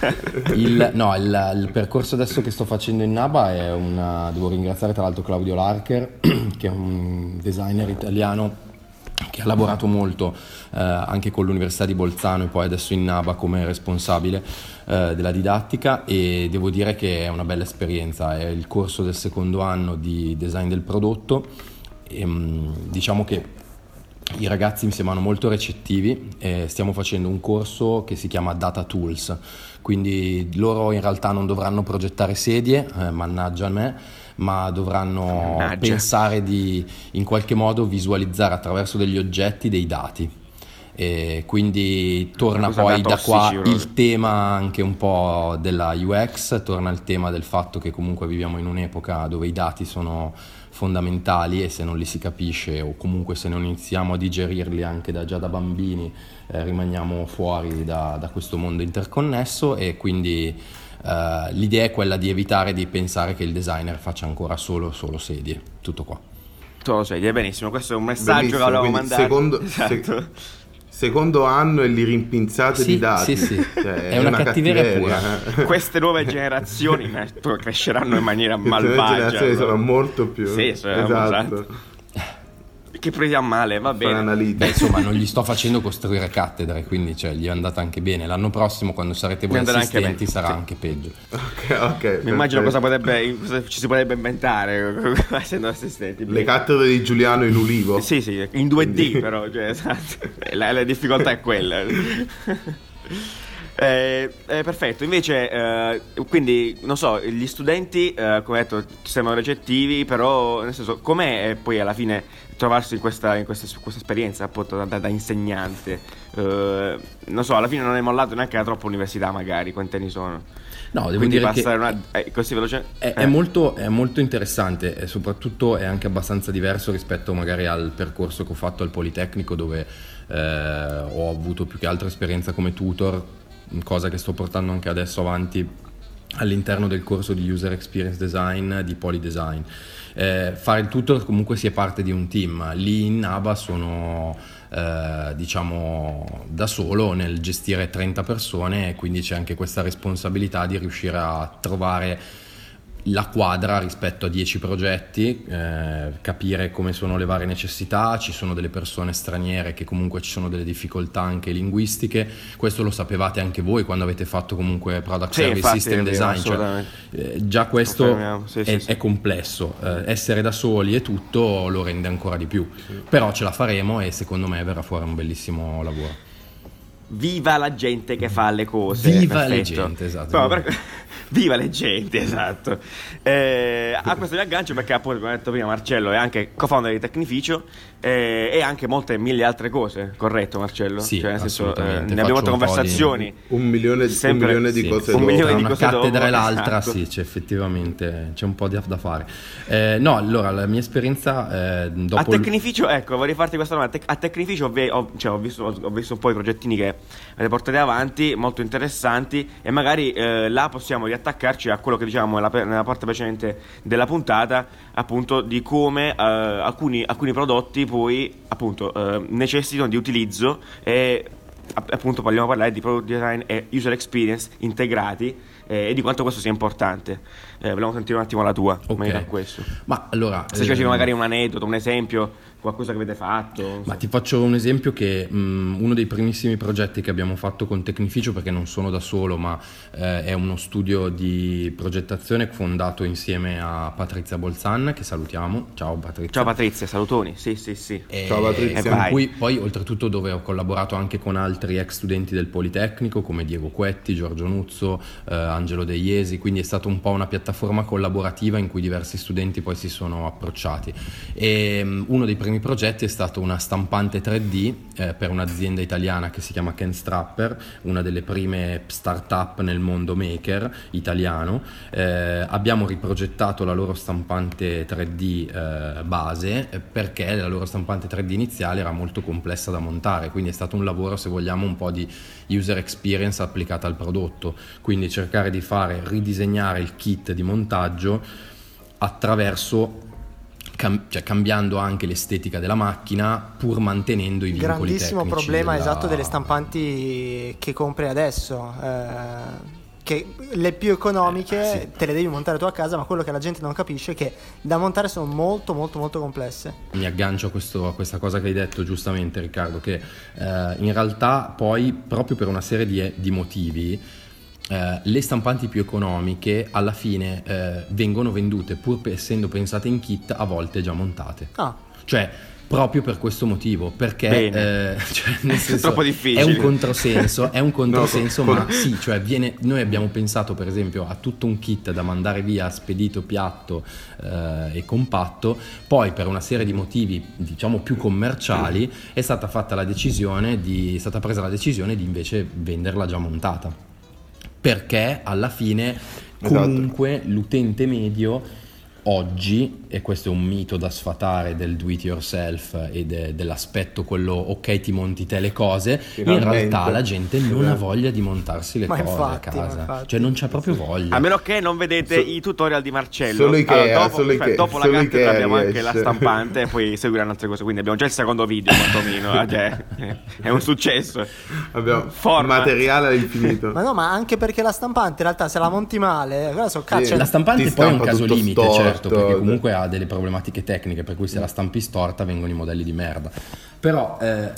il, no, il, il percorso adesso che sto facendo in Naba è una... Devo ringraziare tra l'altro Claudio Larker, [CLEARS THROAT] che è un designer italiano che ha lavorato molto eh, anche con l'Università di Bolzano e poi adesso in Naba come responsabile eh, della didattica e devo dire che è una bella esperienza, è il corso del secondo anno di design del prodotto e mm, diciamo che i ragazzi mi sembrano molto recettivi e stiamo facendo un corso che si chiama Data Tools, quindi loro in realtà non dovranno progettare sedie, eh, mannaggia a me, ma dovranno Mannaggia. pensare di in qualche modo visualizzare attraverso degli oggetti dei dati. E quindi torna poi da qua proprio. il tema anche un po' della UX, torna il tema del fatto che comunque viviamo in un'epoca dove i dati sono fondamentali e se non li si capisce o comunque se non iniziamo a digerirli anche da, già da bambini eh, rimaniamo fuori da, da questo mondo interconnesso e quindi eh, l'idea è quella di evitare di pensare che il designer faccia ancora solo, solo sedie, tutto qua. Tu lo sai, è benissimo. Questo è un messaggio che avevo quindi mandato. secondo- [LAUGHS] Esatto. se- secondo anno e li rimpinzate Sì, di dati. sì, sì. Cioè, È una cattiveria eh. Queste nuove generazioni eh, cresceranno in maniera Queste nuove malvagia. generazioni proprio. sono molto più Sì, sì, esatto. esatto. Che presi a male, va bene. Beh, insomma, non gli sto facendo costruire cattedre, quindi cioè, gli è andata anche bene. L'anno prossimo, quando sarete voi anche assistenti, bene, sarà sì. anche peggio. Ok, ok, Mi immagino cosa, potrebbe, cosa ci si potrebbe inventare [LAUGHS] essendo assistenti. Le cattedre di Giuliano in ulivo. Sì, sì, in 2D [LAUGHS] però, cioè, esatto. La, la difficoltà è quella. [LAUGHS] Eh, eh, perfetto, invece, eh, quindi, non so, gli studenti, eh, come detto, ci sembrano recettivi, però, nel senso, com'è eh, poi alla fine trovarsi in questa, in questa, questa esperienza appunto da, da insegnante. Eh, non so, alla fine non è mollato neanche da troppa università, magari. Quanti anni sono? No, devo Quindi dire che una, eh, così veloce. È, è eh. molto, è molto interessante e soprattutto è anche abbastanza diverso rispetto magari al percorso che ho fatto al Politecnico dove eh, ho avuto più che altro esperienza come tutor, cosa che sto portando anche adesso avanti all'interno del corso di User Experience Design di Polydesign. Eh, fare il tutor comunque si è parte di un team, lì in NABA sono eh, diciamo da solo nel gestire 30 persone e quindi c'è anche questa responsabilità di riuscire a trovare la quadra rispetto a 10 progetti, eh, capire come sono le varie necessità, ci sono delle persone straniere che comunque ci sono delle difficoltà anche linguistiche, questo lo sapevate anche voi quando avete fatto comunque Product Sì, Service infatti, System Design, cioè, eh, già questo sì, è, sì, è complesso, Eh, essere da soli e tutto lo rende ancora di più, però ce la faremo e secondo me verrà fuori un bellissimo lavoro. Viva la gente che fa le cose. Viva perfetto. gente, esatto. No, per- Viva le gente, esatto. Eh, a questo mi aggancio perché appunto, come ha detto prima Marcello, è anche co-founder di Tecnificio eh, e anche molte mille altre cose, corretto Marcello? Sì, Cioè, nel senso, assolutamente. ne abbiamo un po' di- conversazioni. Un milione, un Sempre- milione di Sì, cose un milione tra di una cose cattedra e l'altra esatto. sì c'è effettivamente c'è un po' di da fare Eh, no allora la mia esperienza eh, A dopo il- Tecnificio, ecco, vorrei farti questa domanda. A Tecnificio ho, ho- cioè, ho visto, ho visto un po' i progettini che avete portato avanti, molto interessanti, e magari eh, là possiamo riattaccarci a quello che dicevamo nella, nella parte precedente della puntata, appunto, di come eh, alcuni, alcuni prodotti poi, appunto, eh, necessitano di utilizzo e app- appunto vogliamo parlare di product design e user experience integrati eh, e di quanto questo sia importante. Eh, vogliamo sentire un attimo la tua, Ok. in merito a questo. ma allora Se ci faceva eh, magari un aneddoto, un esempio, qualcosa che avete fatto. Ma ti faccio un esempio che mh, uno dei primissimi progetti che abbiamo fatto con Tecnificio, perché non sono da solo, ma eh, è uno studio di progettazione fondato insieme a Patrizia Bolzan, che salutiamo. Ciao Patrizia. Ciao Patrizia, salutoni. Sì, sì, sì. E- Ciao, Patrizia. e con cui poi oltretutto dove ho collaborato anche con altri ex studenti del Politecnico come Diego Quetti, Giorgio Nuzzo, eh, Angelo De Iesi, quindi è stata un po' una piattaforma collaborativa in cui diversi studenti poi si sono approcciati. E mm, uno dei primi progetti è stato una stampante 3D eh, per un'azienda italiana che si chiama Ken Strapper, una delle prime start-up nel mondo maker italiano. Eh, abbiamo riprogettato la loro stampante 3D eh, base perché la loro stampante 3D iniziale era molto complessa da montare, quindi è stato un lavoro, se vogliamo, un po' di user experience applicata al prodotto, quindi cercare di fare ridisegnare il kit di montaggio attraverso cam- cioè cambiando anche l'estetica della macchina pur mantenendo i vincoli grandissimo problema della- esatto delle stampanti che compri adesso. eh, che le più economiche Eh, sì. te le devi montare tu a casa, ma quello che la gente non capisce è che da montare sono molto molto molto complesse. Mi aggancio a, questo- a questa cosa che hai detto giustamente Riccardo, che eh, in realtà poi proprio per una serie di, di motivi eh, le stampanti più economiche alla fine eh, vengono vendute pur essendo pensate in kit a volte già montate. Ah, Cioè, proprio per questo motivo, perché eh, [LAUGHS] cioè, nel senso, Troppo difficile. È un controsenso, è un [LAUGHS] controsenso, con- ma sì, cioè viene, noi abbiamo pensato per esempio a tutto un kit da mandare via spedito, piatto eh, e compatto, poi per una serie di motivi diciamo più commerciali è stata fatta la decisione di, è stata presa la decisione di invece venderla già montata, perché alla fine Esatto. comunque l'utente medio oggi, e questo è un mito da sfatare del do it yourself e de- dell'aspetto quello ok ti monti te le cose, in Finalmente. realtà la gente non ha voglia di montarsi le Ma cose infatti, a casa, cioè non c'è proprio voglia. A meno che non vedete So- i tutorial di Marcello. solo Ikea, dopo, solo cioè, Ikea, dopo la solo cattedra Ikea abbiamo anche la stampante e poi seguiranno altre cose. Quindi abbiamo già il secondo video, quantomeno. eh, cioè, è un successo. Abbiamo Format. materiale all'infinito. ma no, ma anche perché la stampante in realtà se la monti male, guarda so cazzo. Sì. La stampante poi è un caso limite, storto. certo, perché comunque ha delle problematiche tecniche, per cui se la stampi storta vengono i modelli di merda. Però eh,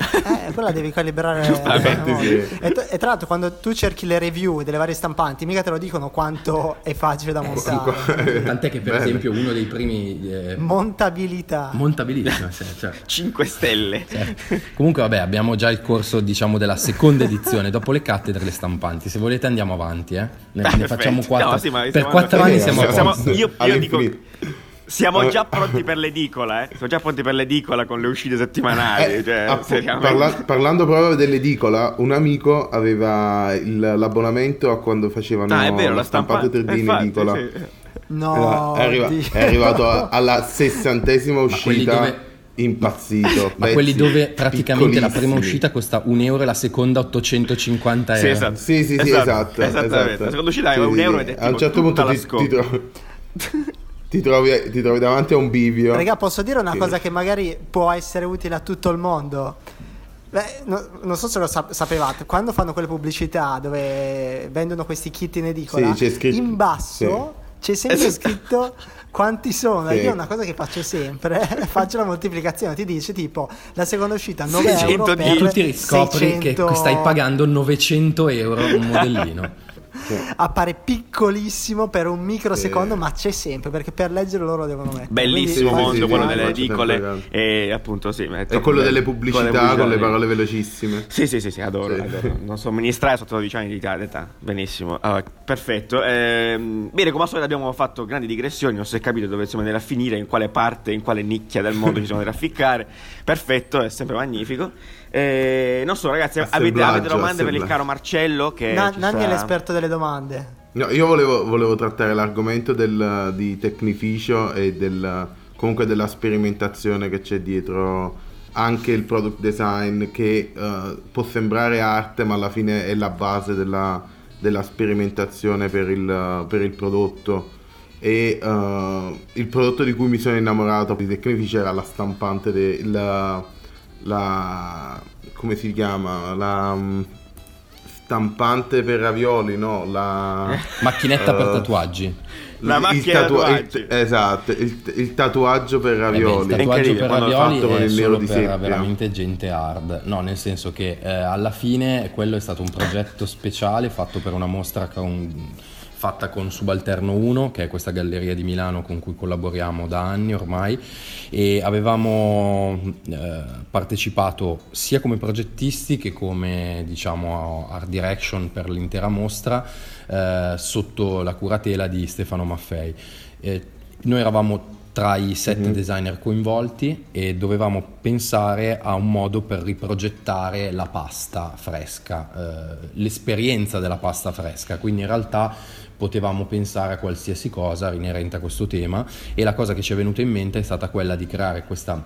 Eh, quella devi calibrare. [LAUGHS] Giustamente, no? sì. e, t- e tra l'altro, quando tu cerchi le review delle varie stampanti, mica te lo dicono quanto è facile da montare. [LAUGHS] tant'è che per Bene. esempio uno dei primi eh, Montabilità. montabilissimo, sì, cioè, 5 stelle. Certo. Comunque, vabbè, abbiamo già il corso, diciamo, della seconda edizione. Dopo le cattedre, le stampanti. Se volete, andiamo avanti, eh. Ne, ne facciamo quattro. No, sì, per quattro anni siamo a siamo- posto. io- io dico-. Siamo Eh, già pronti per l'edicola, eh. Siamo già pronti per l'edicola con le uscite settimanali. Eh, cioè, app- parla- parlando proprio dell'edicola, un amico aveva il- l'abbonamento a quando facevano Ah, è vero, la stampata stampa 3D in edicola. sì. No, Era- è, arriva- è arrivato a- alla sessantesima uscita dove- impazzito. [LAUGHS] Ma quelli dove praticamente la prima uscita costa un euro e la seconda 850 Sì, euro. esatto. Sì, sì, sì, esatto. Esattamente. esatto. La seconda uscita è Sì, un sì. euro ed è A un certo punto ti, ti trovi, [LAUGHS] ti, trovi, ti trovi davanti a un bivio. Raga, posso dire una Sì. cosa che magari può essere utile a tutto il mondo? Beh, no- non so se lo sap- sapevate, quando fanno quelle pubblicità dove vendono questi kit in edicola, Sì, c'è scritto- in basso c'è sempre scritto quanti sono. Sì. Io una cosa che faccio sempre, [LAUGHS] faccio la moltiplicazione, ti dice tipo la seconda uscita 9 euro 610. per Tu ti riscopri 600 che stai pagando 900 euro un modellino. [LAUGHS] Appare piccolissimo per un microsecondo, ma c'è sempre perché per leggere loro devono mettere. Bellissimo Sì, sì, mondo sì, quello sì, delle edicole e appunto sì, E quello delle pubblicità con le sì. parole velocissime. Sì, sì, sì, sì, adoro, Sì. adoro. Non somministrare sotto 12 anni di età. Benissimo. Allora, perfetto. Ehm, bene, come al solito abbiamo fatto grandi digressioni, non si è capito dove siamo andati a finire, in quale parte, in quale nicchia del mondo ci siamo andati a ficcare. Perfetto, è sempre magnifico. Eh, non so, ragazzi, avete, avete domande per il caro Marcello? Che Na- Nanni sta- è l'esperto delle domande. No, io volevo, volevo trattare l'argomento del, di Tecnificio e del, comunque della sperimentazione che c'è dietro anche il product design che eh, può sembrare arte ma alla fine è la base della, della sperimentazione per il, per il prodotto e eh, il prodotto di cui mi sono innamorato di Tecnificio era la stampante de- la, la- come si chiama la mm, stampante per ravioli no la [LAUGHS] Macchinetta per Eh, tatuaggi. La macchina tatua- esatto il, il tatuaggio per Eh beh, ravioli il tatuaggio per ravioli fatto con è il nero solo di per seppia. veramente gente hard. No, nel senso che eh, alla fine quello è stato un progetto speciale fatto per una mostra con- fatta con Subalterno 1, che è questa galleria di Milano con cui collaboriamo da anni ormai, e avevamo eh, partecipato sia come progettisti che come diciamo art direction per l'intera mostra eh, sotto la curatela di Stefano Maffei. Eh, noi eravamo tra i set designer coinvolti e dovevamo pensare a un modo per riprogettare la pasta fresca, eh, l'esperienza della pasta fresca, quindi in realtà potevamo pensare a qualsiasi cosa inerente a questo tema e la cosa che ci è venuta in mente è stata quella di creare questa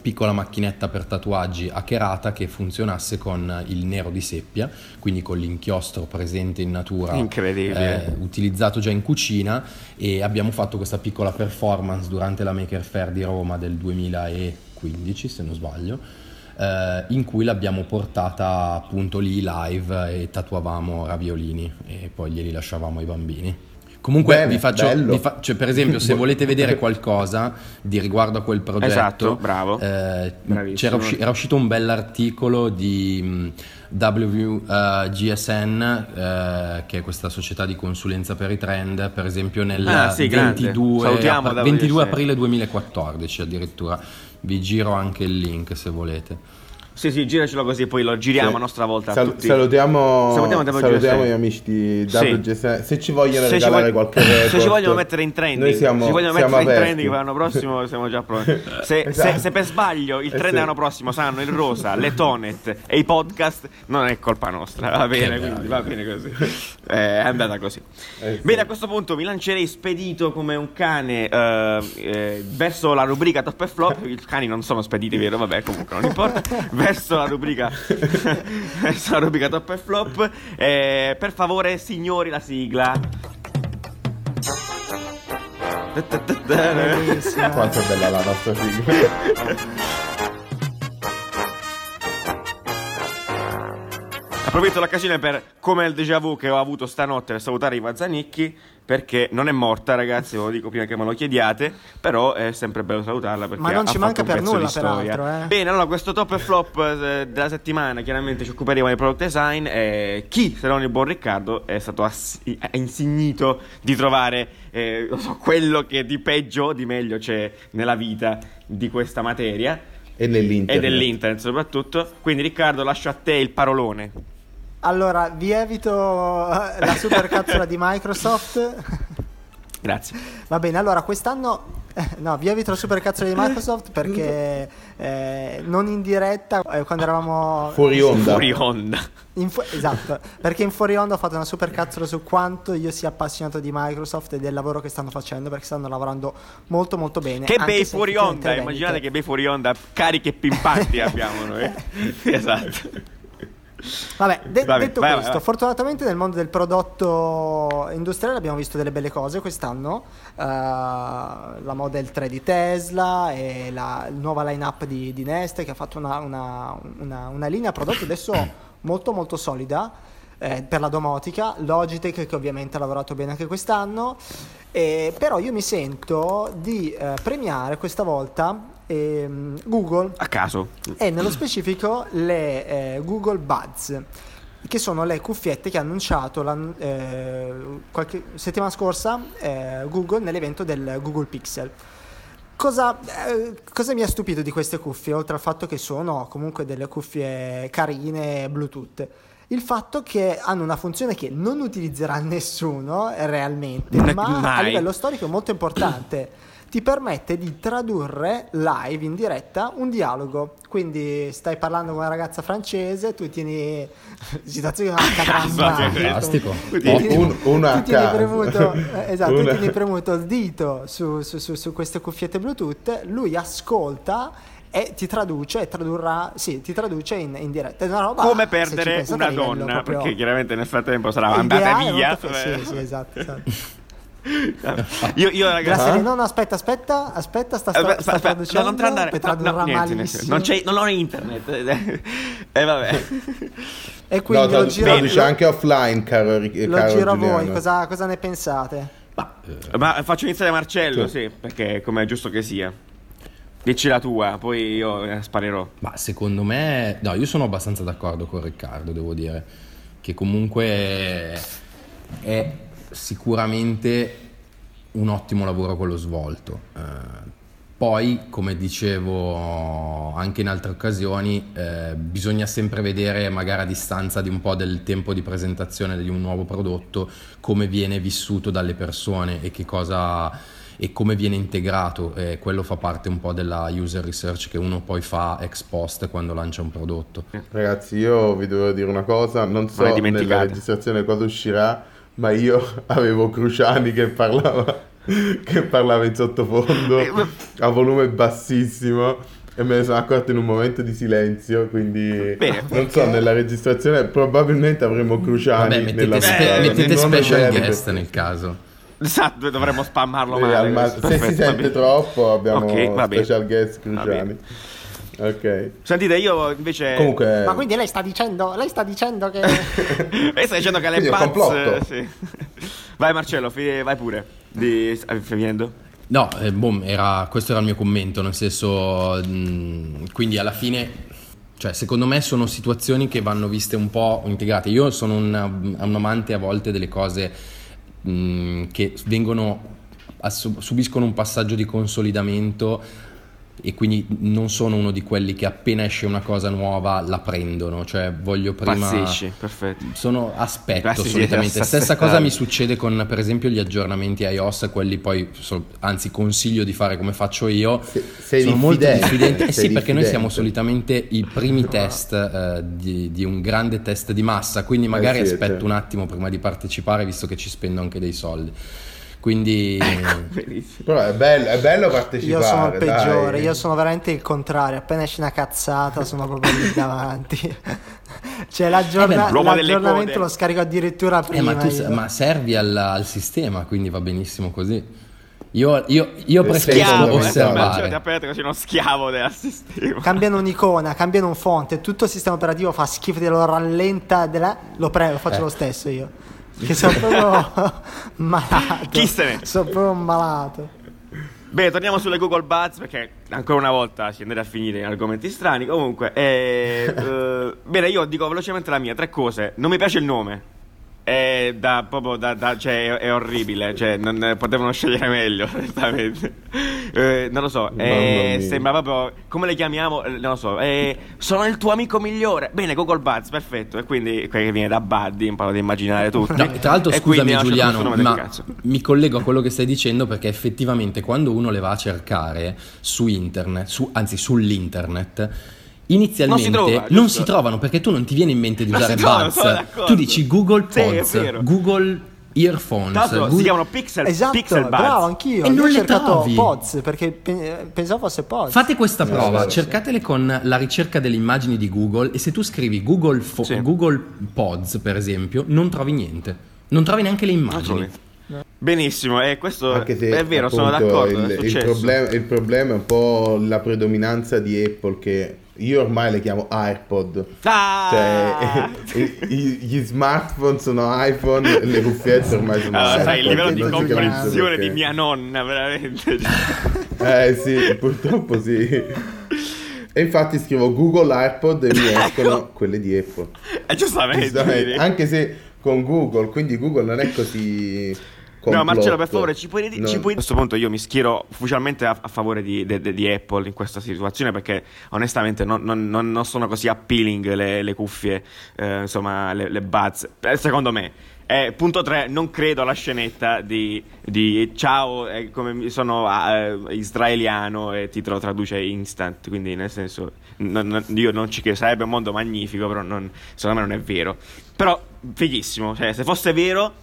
piccola macchinetta per tatuaggi hackerata che funzionasse con il nero di seppia, quindi con l'inchiostro presente in natura, Incredibile. eh, utilizzato già in cucina e abbiamo fatto questa piccola performance durante la Maker Fair di Roma del 2015 se non sbaglio eh, in cui l'abbiamo portata appunto lì live e tatuavamo raviolini e poi glieli lasciavamo ai bambini. Comunque Bene, vi faccio, vi fa- cioè, per esempio se [LAUGHS] volete vedere qualcosa di riguardo a quel progetto, Esatto, bravo. eh, usci- era uscito un bell'articolo di mh, WGSN, eh, che è questa società di consulenza per i trend, per esempio nel Ah, sì, grande. 22, Salutiamo apri- 22 WGSN. aprile 2014 addirittura. Vi giro anche il link se volete. Sì, sì, giracelo così, poi lo giriamo Sì. a nostra volta. Sal- tutti. salutiamo, Salutiamo salutiamo gli amici di Sì. WGSN. Se ci vogliono Se ci regalare vog- qualche se report, ci vogliono mettere in trending, noi siamo, se ci vogliono siamo mettere in aperti. trending per l'anno prossimo [LAUGHS] siamo già pronti. Se, se- Esatto. se per sbaglio il Eh trend sì. dell'anno prossimo saranno il rosa, le tonet e i podcast, non è colpa nostra, va bene, quindi va bene così. Eh, è andata così. Eh sì. Bene, a questo punto mi lancerei spedito come un cane eh, eh, verso la rubrica top e flop. I cani non sono spediti, vero? Vabbè, comunque non importa. Verso la rubrica [LAUGHS] verso la rubrica top e flop. Eh, per favore, signori, la sigla. Quanto è bella la nostra sigla. [LAUGHS] Approfitto dell'occasione per, come il déjà vu che ho avuto stanotte, per salutare Iva Zanicchi, perché non è morta, ragazzi, ve lo dico prima che me lo chiediate, però è sempre bello salutarla perché Ma non ha ci fatto manca per nulla, di peraltro, eh. Bene, allora questo top e flop eh, della settimana, chiaramente ci occuperemo del product design. E chi, se non il buon Riccardo, è stato ass- è insignito di trovare eh, so, quello che di peggio o di meglio c'è nella vita di questa materia E nell'internet. e dell'internet soprattutto. Quindi Riccardo lascio a te il parolone. Allora, vi evito eh, la super cazzola di Microsoft. Grazie. Va bene, allora quest'anno no, vi evito il supercazzolo di Microsoft perché eh, non in diretta, eh, quando eravamo Fuori onda. Fuori onda. in fu- esatto, perché in fuori onda ho fatto una supercazzolo su quanto io sia appassionato di Microsoft e del lavoro che stanno facendo perché stanno lavorando molto molto bene. Che bei fuori onda, immaginate che bei fuori onda carichi e pimpanti [LAUGHS] abbiamo noi. esatto. [LAUGHS] Vabbè, de- Vabbè, detto vai, vai, questo, vai. fortunatamente nel mondo del prodotto industriale abbiamo visto delle belle cose quest'anno. eh, la Model 3 di Tesla e la nuova line-up di, di Neste che ha fatto una, una- una- una linea prodotti adesso [COUGHS] molto molto solida. eh, per la domotica, Logitech che ovviamente ha lavorato bene anche quest'anno, eh, però io mi sento di eh, premiare questa volta ehm, Google A caso. e nello specifico le eh, Google Buds che sono le cuffiette che ha annunciato la- eh, qualche settimana scorsa eh, Google nell'evento del Google Pixel. Cosa, eh, cosa mi ha stupito di queste cuffie, oltre al fatto che sono comunque delle cuffie carine Bluetooth? Il fatto che hanno una funzione che non utilizzerà [LAUGHS] nessuno realmente, ma a mai. livello storico è molto importante. Ti permette di tradurre live in diretta un dialogo. Quindi stai parlando con una ragazza francese, tu tieni [LAUGHS] situazioni a Caso, che Fantastico. tu tieni, Un- uno a tu tieni premuto, [LAUGHS] esatto, tu Una- tieni premuto il dito su, su- su- su queste cuffiette Bluetooth, lui ascolta e ti traduce e tradurrà, sì, ti traduce in, in diretta. È una roba, Come perdere una donna, proprio perché chiaramente nel frattempo sarà andata via. Sì, sì, esatto. esatto. [LAUGHS] [LAUGHS] Io, io Grazie, ragazzi. no, no, aspetta, aspetta, aspetta, sta, sta, sta aspetta, traducendo, no, non andare. No, no, niente, niente. Non, c'è, non ho internet. [LAUGHS] [LAUGHS] E vabbè. E No, quindi lo tradu- giro, traduce lo, anche offline, caro, lo caro giro a voi, cosa, cosa ne pensate? Ma faccio iniziare Marcello, Sì. sì, perché come è giusto che sia. Dici la tua, poi io eh, sparerò. Ma secondo me, no, io sono abbastanza d'accordo con Riccardo, devo dire, che comunque è sicuramente un ottimo lavoro quello svolto. Eh, poi, come dicevo anche in altre occasioni, eh, bisogna sempre vedere, magari a distanza di un po' del tempo di presentazione di un nuovo prodotto, come viene vissuto dalle persone e che cosa e come viene integrato. Eh, quello fa parte un po' della user research che uno poi fa ex post quando lancia un prodotto. Ragazzi, io vi devo dire una cosa, non so nella registrazione cosa uscirà, ma io avevo Cruciani che parlava, che parlava in sottofondo a volume bassissimo e me ne sono accorto in un momento di silenzio, quindi Bene. non so, nella registrazione probabilmente avremo Cruciani Vabbè, nella spe- puntata, mettete special eventi. guest nel caso. Esatto, dovremmo spammarlo Eh, male. al ma- se si sente troppo abbiamo Ok, va bene. special guest Cruciani. Ok. Sentite, io invece. Comunque Ma quindi lei sta dicendo, lei sta dicendo che... [LAUGHS] Lei sta dicendo che le Quindi è un Paz. complotto. sì. Vai, Marcello, fi- vai pure. Di... Finendo? No, eh, boh, era- questo era il mio commento, nel senso, mh, quindi alla fine, cioè, secondo me sono situazioni che vanno viste un po' integrate. Io sono un, un amante a volte delle cose mh, che vengono, assu- subiscono un passaggio di consolidamento e quindi non sono uno di quelli che appena esce una cosa nuova la prendono, cioè voglio prima... Pazzesci, perfetto. Sono aspetto Classici solitamente. Stessa cosa mi succede con per esempio gli aggiornamenti iOS, quelli poi anzi consiglio di fare come faccio io. Se- sei sono molto diffidente, diffidente. Eh sei sì, perché noi siamo diffidente. solitamente i primi [LAUGHS] test eh, di, di un grande test di massa, quindi magari Eh sì, aspetto certo. un attimo prima di partecipare, visto che ci spendo anche dei soldi. Quindi Benissimo. Però è bello, è bello partecipare. Io sono il peggiore, dai. io sono veramente il contrario. Appena esce una cazzata, sono proprio lì davanti. cioè, l'aggiorna- Eh beh, l'aggiornamento lo scarico addirittura Eh, prima. ma, tu, ma servi al, al sistema, quindi va benissimo così. Io, io- io Eh, preferisco Schiavo, Schiavo, eh, osservare. Ti appena così uno schiavo del sistema. Cambiano un'icona, cambiano un font, tutto il sistema operativo fa schifo, te lo rallenta, della- lo prendo, lo faccio Eh. lo stesso io. Che sono proprio [LAUGHS] malato. Chi se ne- Sono proprio un malato. Bene, torniamo sulle Google Buds perché ancora una volta si andrà a finire in argomenti strani. Comunque, eh, [LAUGHS] eh, bene, io dico velocemente la mia, tre cose. Non mi piace il nome. È da proprio da, da- cioè, è, è orribile. Cioè, non, potevano scegliere meglio, [LAUGHS] onestamente. Eh, non lo so. eh, sembra proprio. Come le chiamiamo? Eh, Non lo so. eh, sono il tuo amico migliore. Bene, Google Buds, perfetto. E quindi quello che viene da Buddy, imparo ad immaginare tutto. No, tra l'altro, E scusami quindi Giuliano, ma mi collego a quello che stai dicendo perché effettivamente quando uno le va a cercare su internet, su- anzi sull'internet, inizialmente Non si trova, non si trovano perché tu non ti viene in mente di Non usare si trovano, Buds. Tu dici Google Sì, Pods, vero. Google Earphones, Tra l'altro si Google- chiamano Pixel, Esatto, Pixel Buds. bravo, anch'io. E Io non ho le cercato trovi. Pods perché pe- pensavo fosse Pods. Fate questa prova, vero, cercatele con la ricerca delle immagini di Google e se tu scrivi Google, Fo- Sì. Google Pods, per esempio, non trovi niente. Non trovi neanche le Non immagini. Benissimo, e questo Anche se è vero, sono appunto, d'accordo. Il, il problema, il problema è un po' la predominanza di Apple che io ormai le chiamo AirPod. Ah! Cioè, [LAUGHS] gli smartphone sono iPhone, le cuffiette ormai sono Allora, sai, il livello di comprensione perché. di mia nonna, veramente. [LAUGHS] Eh sì, purtroppo sì. E infatti scrivo Google AirPod e mi [LAUGHS] escono quelle di Apple. E giustamente. Giustamente? Anche se con Google, quindi Google non è così... No, Marcello, per complotto. favore, ci puoi, ci Non- puoi- A questo punto io mi schiero ufficialmente a, a favore di, de- de- di Apple in questa situazione perché onestamente non, non- non- sono così appealing le, le cuffie, eh, insomma, le, le buds. Eh, secondo me. Eh, punto 3, non credo alla scenetta di, di ciao, eh, come sono eh, israeliano e ti lo traduce instant, quindi nel senso, non- non- io non ci credo, sarebbe un mondo magnifico, però non- secondo me non è vero. Però, fighissimo, cioè se fosse vero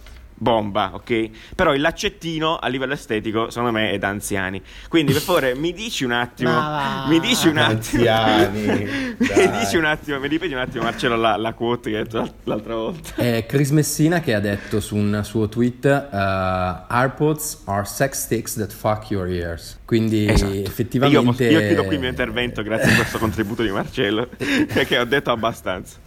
bomba, ok? Però il laccettino a livello estetico, secondo me, è da anziani. Quindi, per favore, mi dici un attimo. Ma va. Mi dici un attimo. Anziani, [LAUGHS] mi dici un attimo, mi ripeti un attimo, Marcello, la, la quote che hai detto l'al- l'altra volta. È Chris Messina che ha detto su un suo tweet uh, AirPods are sex sticks that fuck your ears. Quindi Esatto. Effettivamente Io, posso- io chiudo qui il mio intervento grazie a questo contributo di Marcello, [LAUGHS] perché ho detto abbastanza.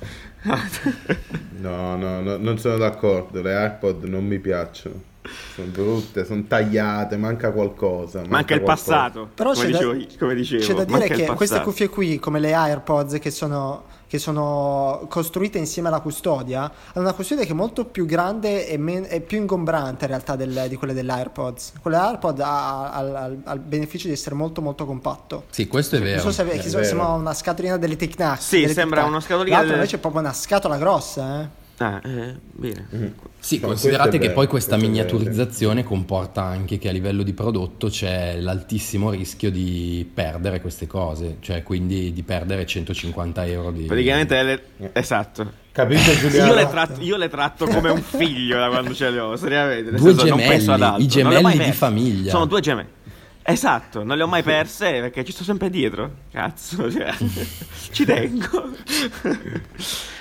No, no, no, non sono d'accordo. Le AirPod non mi piacciono. Sono brutte, sono tagliate, manca qualcosa. Manca il qualcosa. passato, Però come, c'è da- dicevo, come dicevo. C'è da dire manca che queste cuffie qui, come le AirPods che sono, che sono costruite insieme alla custodia, hanno una custodia che è molto più grande e, men- e più ingombrante in realtà del- di quelle dell'AirPods. Quelle AirPod ha, ha- ha- ha il beneficio di essere molto molto compatto. Sì, questo è vero. Non so se è so- vero. sembra una scatolina delle Tic Tac. Sì, sembra una scatolina L'altro delle- invece è proprio una scatola grossa, eh. Ah, eh, bene. Sì, No, considerate è che vero, poi questa è miniaturizzazione comporta anche che a livello di prodotto c'è l'altissimo rischio di perdere queste cose, cioè quindi di perdere 150 euro di... Praticamente, le- esatto. Capito Giuliano? Io le, tratto, io le tratto come un figlio da quando ce le ho, seriamente. nel Due senso, non gemelli, penso ad altro. i Non gemelli di famiglia. Sono due gemelli. Esatto, non le ho mai perse perché ci sto sempre dietro. Cazzo, cioè, [LAUGHS] ci tengo. [LAUGHS]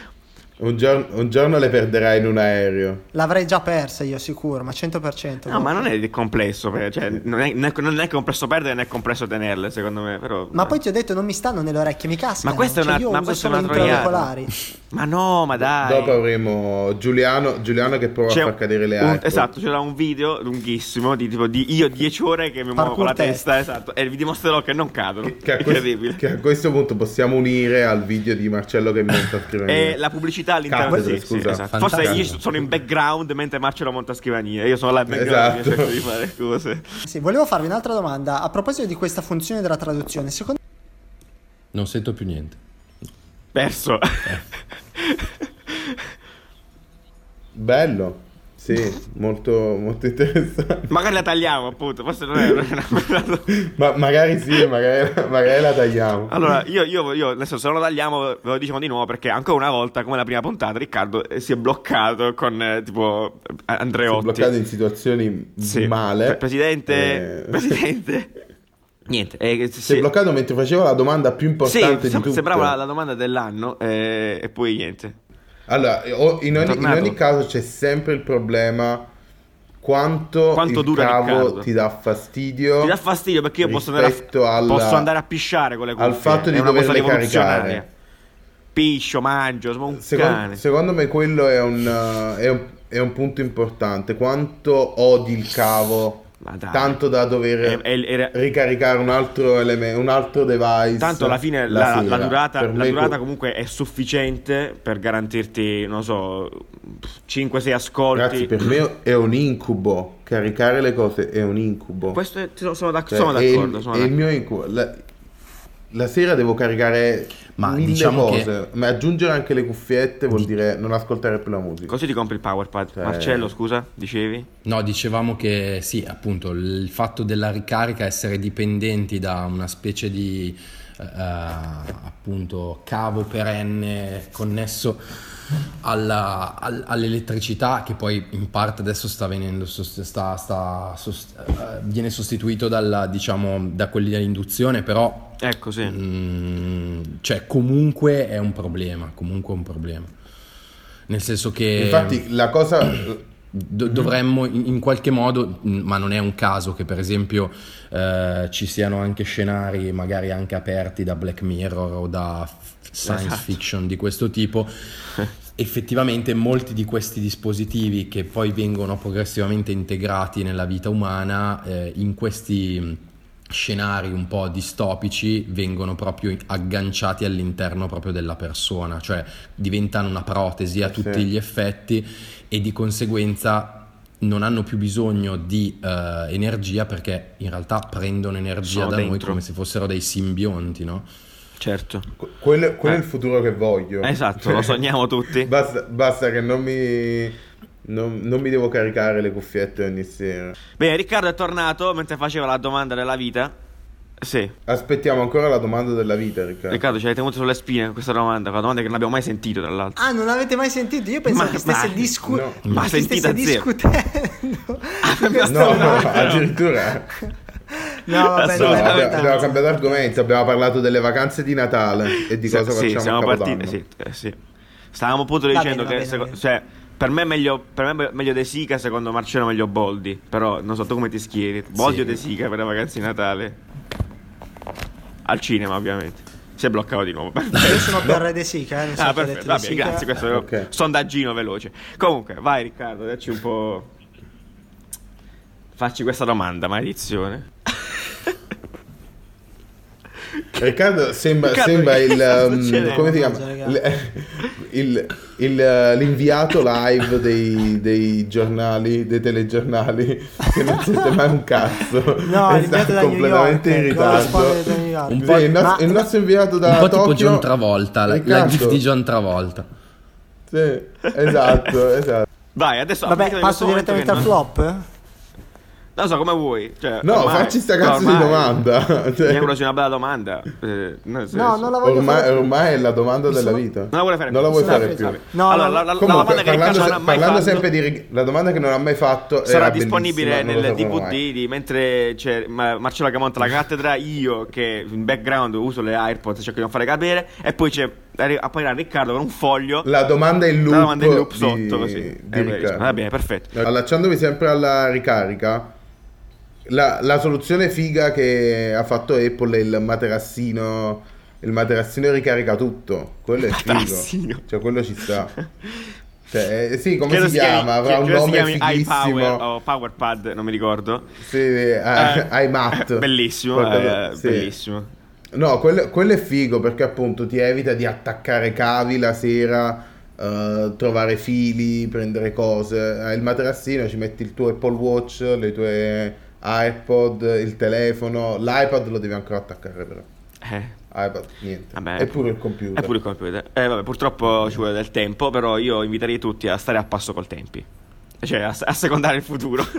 Un giorno, un giorno le perderai in un aereo. L'avrei già persa io sicuro, ma 100%. No, ma non è complesso, cioè, non, è, non è- complesso perdere né è complesso tenerle, secondo me. Però, Ma poi ti ho detto non mi stanno nelle orecchie, mi cascano. Ma questa è Cioè, una, ma è una gli troiata. auricolari. Ma no, ma dai. Dopo avremo Giuliano, Giuliano che prova C'è a far cadere le AirPod. Esatto, c'era un video lunghissimo di tipo di io 10 ore che mi muovo con la test. testa, esatto, e vi dimostrerò che non cadono. Che a, questo, Incredibile. che a questo punto possiamo unire al video di Marcello che monta scrivania. E la pubblicità all'interno Cattedre, sì, sì, scusa. esatto. Fantastico. Forse io sono in background mentre Marcello monta scrivania. Io sono là in background Esatto. e cerco di fare cose. Sì, volevo farvi un'altra domanda a proposito di questa funzione della traduzione. Secondo Non sento più niente. Perso. [LAUGHS] Bello, sì, molto, molto interessante. Magari la tagliamo, appunto. Forse non è. è una- [LAUGHS] Ma magari sì, magari, magari la tagliamo. Allora, io, io, io adesso se non lo tagliamo, ve lo diciamo di nuovo perché ancora una volta, come la prima puntata, Riccardo eh, si è bloccato con eh, tipo eh, Si è Andreotti. bloccato in situazioni Sì. male. Pre- Presidente, Eh, presidente. [LAUGHS] Niente, eh, Si è sì. bloccato mentre faceva la domanda più Sì, importante di sem- tutte. sembrava la, la domanda dell'anno eh, e poi niente. Allora, in ogni, in ogni caso c'è sempre il problema quanto, Quanto il dura cavo Riccardo. ti dà fastidio. Ti dà fastidio perché io posso andare, a, alla- posso andare a pisciare con le cuffie. al fatto di doverle caricare. Piscio, mangio, sono un Secondo, secondo me quello è un, uh, è un- è un punto importante. Quanto odi il cavo. Tanto da dover È- è- era- ricaricare un altro, eleme- un altro device. Tanto alla fine la, la sera. durata, la durata que- comunque è sufficiente per garantirti, non so, 5-6 ascolti. Ragazzi, per me è un incubo. Caricare le cose è un incubo. Questo è- sono, sono d'ac- Cioè, sono è d'accordo. sono è, il d'accordo. mio incubo. La, sera devo caricare Ma mille diciamo che- cose. Ma aggiungere anche le cuffiette vuol dire non ascoltare più la musica. Così ti compri il PowerPad. Cioè- Marcello, scusa, dicevi? No, dicevamo che sì, appunto, il fatto della ricarica, essere dipendenti da una specie di eh, appunto cavo perenne connesso alla- al- all'elettricità che poi in parte adesso sta venendo sost- sta- sta sost- eh, viene sostituito dalla, diciamo, da quelli dell'induzione, però Ecco, sì. mm, cioè comunque è un problema, comunque è un problema. Nel senso che Infatti, la cosa. Do- dovremmo in, qualche modo, mh, ma non è un caso che per esempio eh, ci siano anche scenari magari anche aperti da Black Mirror o da science Esatto. fiction di questo tipo, [LAUGHS] effettivamente molti di questi dispositivi che poi vengono progressivamente integrati nella vita umana eh, in questi mh, scenari un po' distopici vengono proprio agganciati all'interno proprio della persona, cioè diventano una protesi a Eh, sì. tutti gli effetti e di conseguenza non hanno più bisogno di eh, energia perché in realtà prendono energia Sono da noi dentro. come se fossero dei simbionti, no? Certo. Quello, quello Eh. è il futuro che voglio. Esatto, lo sogniamo [LAUGHS] tutti. Basta, basta che non mi. Non, non mi devo caricare le cuffiette ogni sera. Bene, Riccardo è tornato mentre faceva la domanda della vita. Sì. Aspettiamo ancora la domanda della vita, Riccardo. Riccardo, ci hai tenuto sulle spine con questa domanda, una domanda che non abbiamo mai sentito, tra l'altro. Ah, non l'avete mai sentito? Io pensavo Ma- che stesse ma- discutendo. no. Ma sentita zero. discutendo. [LAUGHS] No, no, addirittura. [LAUGHS] No, vabbè, No, abbiamo, abbiamo cambiato argomento. Abbiamo parlato delle vacanze di Natale e di Sì, cosa sì, facciamo siamo partiti. Sì, eh, sì. Stavamo appunto Va dicendo bene, va che bene, seco- va bene. cioè, per me è meglio, per me è meglio De Sica, secondo Marcello meglio Boldi. Però non so tu come ti schieri. Boldi Sì. o De Sica per le vacanze di Natale? Al cinema, ovviamente. Si è bloccato di nuovo. Io sono per [LAUGHS] De Sica, eh, non so Ah, perfetto, detto va De bene, Sica. grazie. Questo è un sondaggino veloce. Comunque, vai Riccardo, dacci un po'. Facci questa domanda, maledizione. [LAUGHS] Riccardo sembra, Riccardo, sembra il um, come si chiama? [LAUGHS] Il- il, uh, l'inviato live dei, dei giornali, dei telegiornali che non sente mai un cazzo. [LAUGHS] No, sta completamente York, in ritardo. Un Sì, po'- il, nos- ma- il nostro inviato da Un po' tipo Tokyo John Travolta, la, la gif di John Travolta. Sì, esatto, esatto. Vai, adesso Vabbè, passo direttamente al che flop? Non so come vuoi. Cioè, No, ormai- facci sta no, cazzo di ormai- domanda. [LAUGHS] Cioè, Mi una bella domanda. eh, No, non la voglio ormai, fare. ormai è la domanda della vita. Non la vuole fare Non la vuoi Sì, fare sì, più. No, allora, la, la- la Comunque, domanda che Riccardo parlando, non se- ha mai parlando fatto sempre di la domanda che non ha mai fatto sarà disponibile nel DVD di mentre c'è Ma- Marcello che monta la cattedra, io che in background uso le AirPods cerco di non fare capire e poi c'è arri- apparirà Riccardo con un foglio La domanda in loop, la domanda in loop di- sotto così. di Eh. Va bene, perfetto. Allacciandomi sempre alla ricarica, la, la soluzione figa che ha fatto Apple è il materassino. Il materassino ricarica tutto. Quello è figo. Cioè, quello ci sta. Cioè, eh, sì, come Credo si chiama? Avrà un credo si nome fighissimo. o PowerPad, non mi ricordo. Sì, eh, [LAUGHS] iMat. Bellissimo, Qualcosa- eh, sì. bellissimo. No, quello, quello è figo perché appunto ti evita di attaccare cavi la sera, eh, trovare fili, prendere cose. Hai il materassino, ci metti il tuo Apple Watch, le tue iPod, il telefono. L'iPad lo devi ancora attaccare però. Eh. iPad, niente. Vabbè, e pure il computer. È pure il computer. Eh, vabbè, purtroppo ci vuole del tempo, però io inviterei tutti a stare a passo col tempi. Cioè, a, a secondare il futuro. [LAUGHS]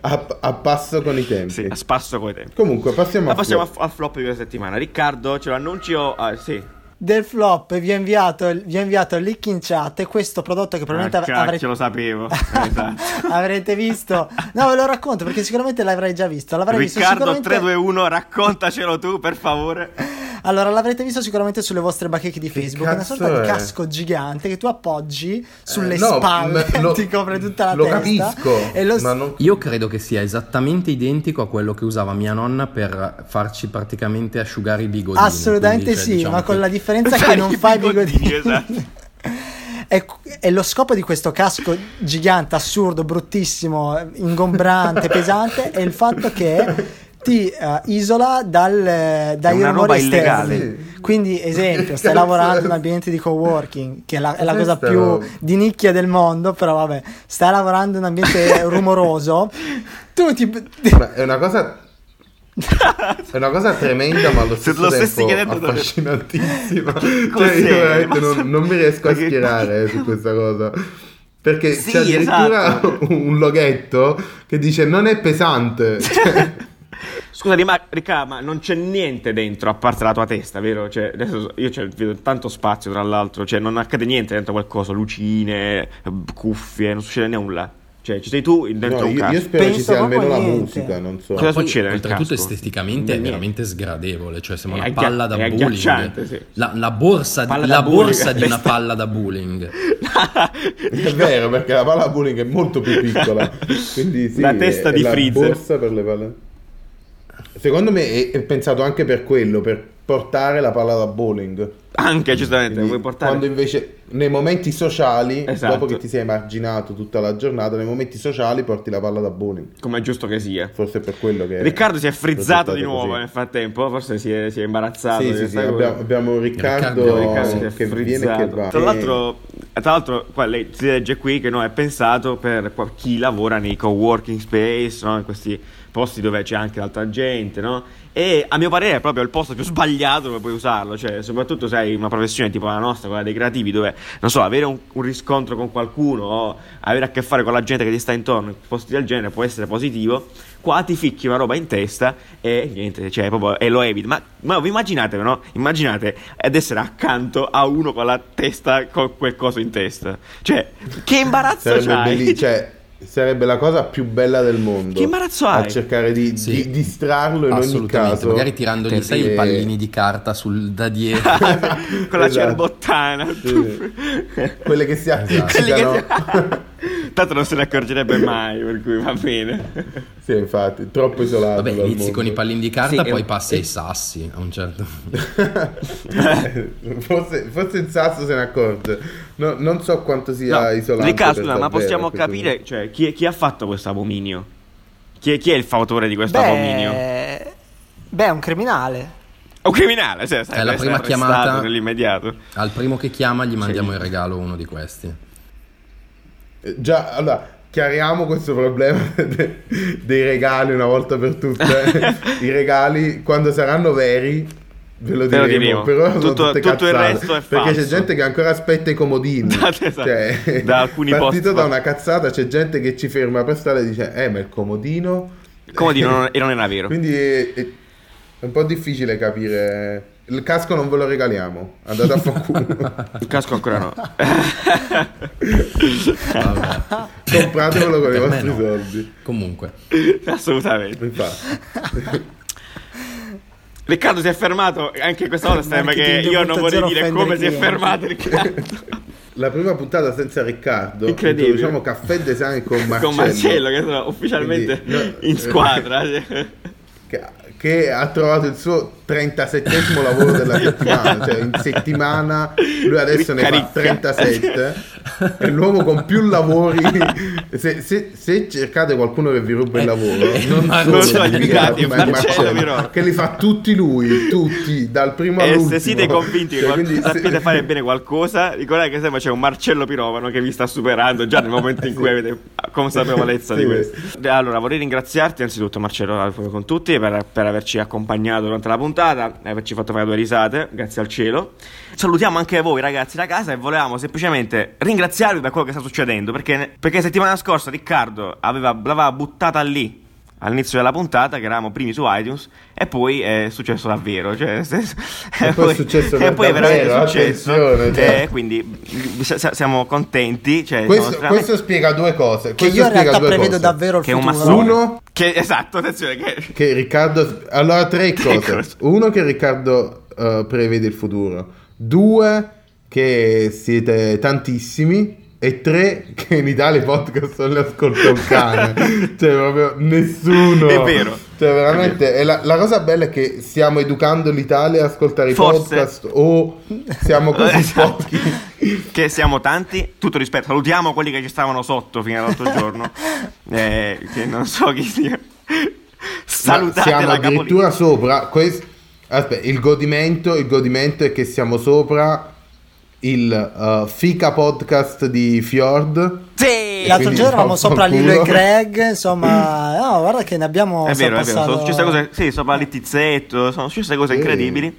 A, a passo con i tempi. sì, a spasso con i tempi. Comunque, passiamo, a passiamo flop. al flop di questa settimana. Riccardo, ce lo annuncio? Ah, sì. Del flop vi ho inviato, vi inviato il link in chat e questo prodotto che probabilmente Ah, avrete, lo sapevo. [LAUGHS] esatto. avrete visto. No, ve lo racconto perché sicuramente l'avrai già visto. L'avrai visto Riccardo sicuramente... 321, raccontacelo tu, per favore. Allora, l'avrete visto sicuramente sulle vostre bacheche di Facebook. È una sorta di è? casco gigante che tu appoggi sulle Eh, no, spalle, m- lo- [LAUGHS] ti copre tutta la lo testa. capisco, E lo ma non... Io credo che sia esattamente identico a quello che usava mia nonna per farci praticamente asciugare i bigodini. Assolutamente quindi, cioè, sì, diciamo ma con che- la differenza [LAUGHS] che Fai non i fai bigodini, bigodini. esatto. [LAUGHS] è lo scopo di questo casco gigante, assurdo, bruttissimo, ingombrante, pesante, è il fatto che ti eh, isola dal, dai una roba rumori esterni. illegale. Quindi, esempio, stai [LAUGHS] lavorando in un ambiente di coworking, che è la, è la cosa più roba. di nicchia del mondo, però vabbè, stai lavorando in un ambiente [LAUGHS] rumoroso, tu ti... Ma è una cosa. È una cosa tremenda, ma allo stesso lo stessi tempo affascinantissima. [LAUGHS] cioè, Cos'è? io veramente non, non mi riesco a schierare eh, su questa cosa. Perché Sì, c'è addirittura esatto. un loghetto che dice non è pesante. Cioè, Scusami, ma Ricca, ma non c'è niente dentro a parte la tua testa, vero? Cioè, adesso io cioè, vedo tanto spazio, tra l'altro, cioè non accade niente dentro qualcosa, lucine, cuffie, non succede nulla. Cioè, ci sei tu dentro no, un io, casco. io spero ci Penso sia almeno la niente. musica, non so. Cosa Poi, succede Oltretutto casco? esteticamente è Niente. veramente sgradevole, cioè sembra È una agghi- palla da è bowling. agghiacciante, sì. La, la borsa, Palla la da borsa di una [LAUGHS] palla da bowling. [LAUGHS] È vero, perché la palla bowling è molto più piccola. [LAUGHS] Quindi sì, La testa è di la freezer. borsa per le palle. Secondo me è, è pensato anche per quello, per portare la palla da bowling. Anche, giustamente, Quindi, vuoi portare... Quando invece nei momenti sociali, Esatto. dopo che ti sei emarginato tutta la giornata, nei momenti sociali porti la palla da bowling. Come è giusto che sia. Forse è per quello che Riccardo si è frizzato di nuovo così. nel frattempo, forse si è, si è imbarazzato. Sì, sì, sì, abbiamo, abbiamo Riccardo, Riccardo- è che viene e che va. Tra l'altro, tra l'altro qua lei si legge qui che no, è pensato per qua- chi lavora nei co-working space, no? in questi posti dove c'è anche altra gente, no? E a mio parere è proprio il posto più sbagliato dove puoi usarlo, cioè soprattutto se hai una professione tipo la nostra, quella dei creativi, dove, non so, avere un, un riscontro con qualcuno o avere a che fare con la gente che ti sta intorno in posti del genere può essere positivo, qua ti ficchi una roba in testa e niente, cioè proprio, e lo eviti. Ma, ma vi immaginate, no? Immaginate ad essere accanto a uno con la testa, con quel coso in testa. Cioè, che imbarazzo Sarebbe, c'hai? cioè, sarebbe la cosa più bella del mondo. Che imbarazzo A hai? cercare di, Sì. di distrarlo in ogni Assolutamente, caso. magari tirandogli sai i pallini di carta sul, da dietro. [LAUGHS] con la Esatto. cerbottana. Sì. Quelle che si appiccicano. che- [LAUGHS] Tanto non se ne accorgerebbe mai, per cui va bene. sì, infatti, troppo isolato. Vabbè, dal inizi mondo. con i pallini di carta, Sì, poi e- passi e- ai sassi a un certo punto. [LAUGHS] forse, forse il sasso se ne accorge. No, non so quanto sia No, isolante. Riccardo, scusa, ma possiamo capire cioè, chi, chi ha fatto questo abominio? Chi è, chi è il fautore di questo abominio? Beh, beh, è un criminale. È un criminale, cioè, È la prima chiamata. nell'immediato. Al primo che chiama gli mandiamo in regalo uno di questi. Eh, Già, allora, chiariamo questo problema [LAUGHS] de- dei regali una volta per tutte. [LAUGHS] I regali, quando saranno veri, ve lo Ve lo diremo. diremo. Però Tutto- tutto il cazzate, resto è Perché c'è falso. gente che ancora aspetta i comodini. [LAUGHS] Esatto, Cioè, da alcuni partito post- da una cazzata, c'è gente che ci ferma per strada e dice, eh, ma il comodino... Dire, non, e non era vero. Quindi è- è un po' difficile capire. Il casco non ve lo regaliamo. Andate a fanculo. [LAUGHS] Il casco ancora no. Vabbè. Compratevelo con i Per me vostri no. soldi. Comunque, Assolutamente. Infatti. Riccardo si è fermato, anche questa volta sembra che io non 2.0 vorrei dire come i si è fermato [LAUGHS] Riccardo. La prima puntata senza Riccardo. Incredibile. Diciamo caffè design con Marcello. Con Marcello che sono ufficialmente Quindi, no, in eh, squadra. [LAUGHS] Che, che ha trovato il suo 37 lavoro della settimana. Cioè, in settimana lui adesso ne Ricca, fa ricca. 37. È l'uomo con più lavori. Se, se- se cercate qualcuno che vi ruba il lavoro, non, ma solo non sono di gli Riccardo, immigrati, ma Marcello Marcello, che li fa tutti lui, tutti, dal primo E all'ultimo. se siete convinti che Cioè, qual- quindi se- sapete fare bene qualcosa, ricordate che sempre c'è un Marcello Pirovano che vi sta superando già nel momento in [LAUGHS] cui avete consapevolezza di Sì. questo. Allora, vorrei ringraziarti anzitutto Marcello proprio con tutti per, per averci accompagnato durante la puntata e averci fatto fare due risate, grazie al cielo. Salutiamo anche voi ragazzi da casa e volevamo semplicemente ringraziarvi per quello che sta succedendo, perché, perché settimana scorsa Riccardo aveva, l'aveva buttata lì all'inizio della puntata che eravamo primi su iTunes e poi è successo davvero cioè, se- [LAUGHS] E poi è successo [LAUGHS] e poi è veramente successo attenzione, cioè. e quindi si- si- siamo contenti cioè, Questo, siamo questo spiega due cose. Che Questo io in realtà due prevedo cose. davvero il Che è un futuro. massone. Uno, che, esatto attenzione che [LAUGHS] che Riccardo. Allora, tre Tre cose. cose. Uno, che Riccardo eh, prevede il futuro. Due, che siete tantissimi. E tre, che in Italia i podcast non li ascolta un cane. [LAUGHS] cioè, proprio nessuno. È vero. Cioè, veramente. e la, la cosa bella è che stiamo educando l'Italia ad ascoltare i Forse. podcast. O siamo [LAUGHS] così Esatto. pochi che siamo tanti. Tutto rispetto, salutiamo quelli che ci stavano sotto fino all'altro [LAUGHS] giorno. Eh, che non so chi sia. Salutate siamo la addirittura capolina. sopra. quest- Aspetta, il godimento, il godimento è che siamo sopra il uh, Fica podcast di Fjord. Sì! L'altro giorno eravamo sopra. Lillo e Greg, insomma, [CLEARS THROAT] no, guarda che ne abbiamo È vero, è vero, sono sorpassato- successe cose, sì, sopra Littizzetto, sono successe cose Sì. incredibili.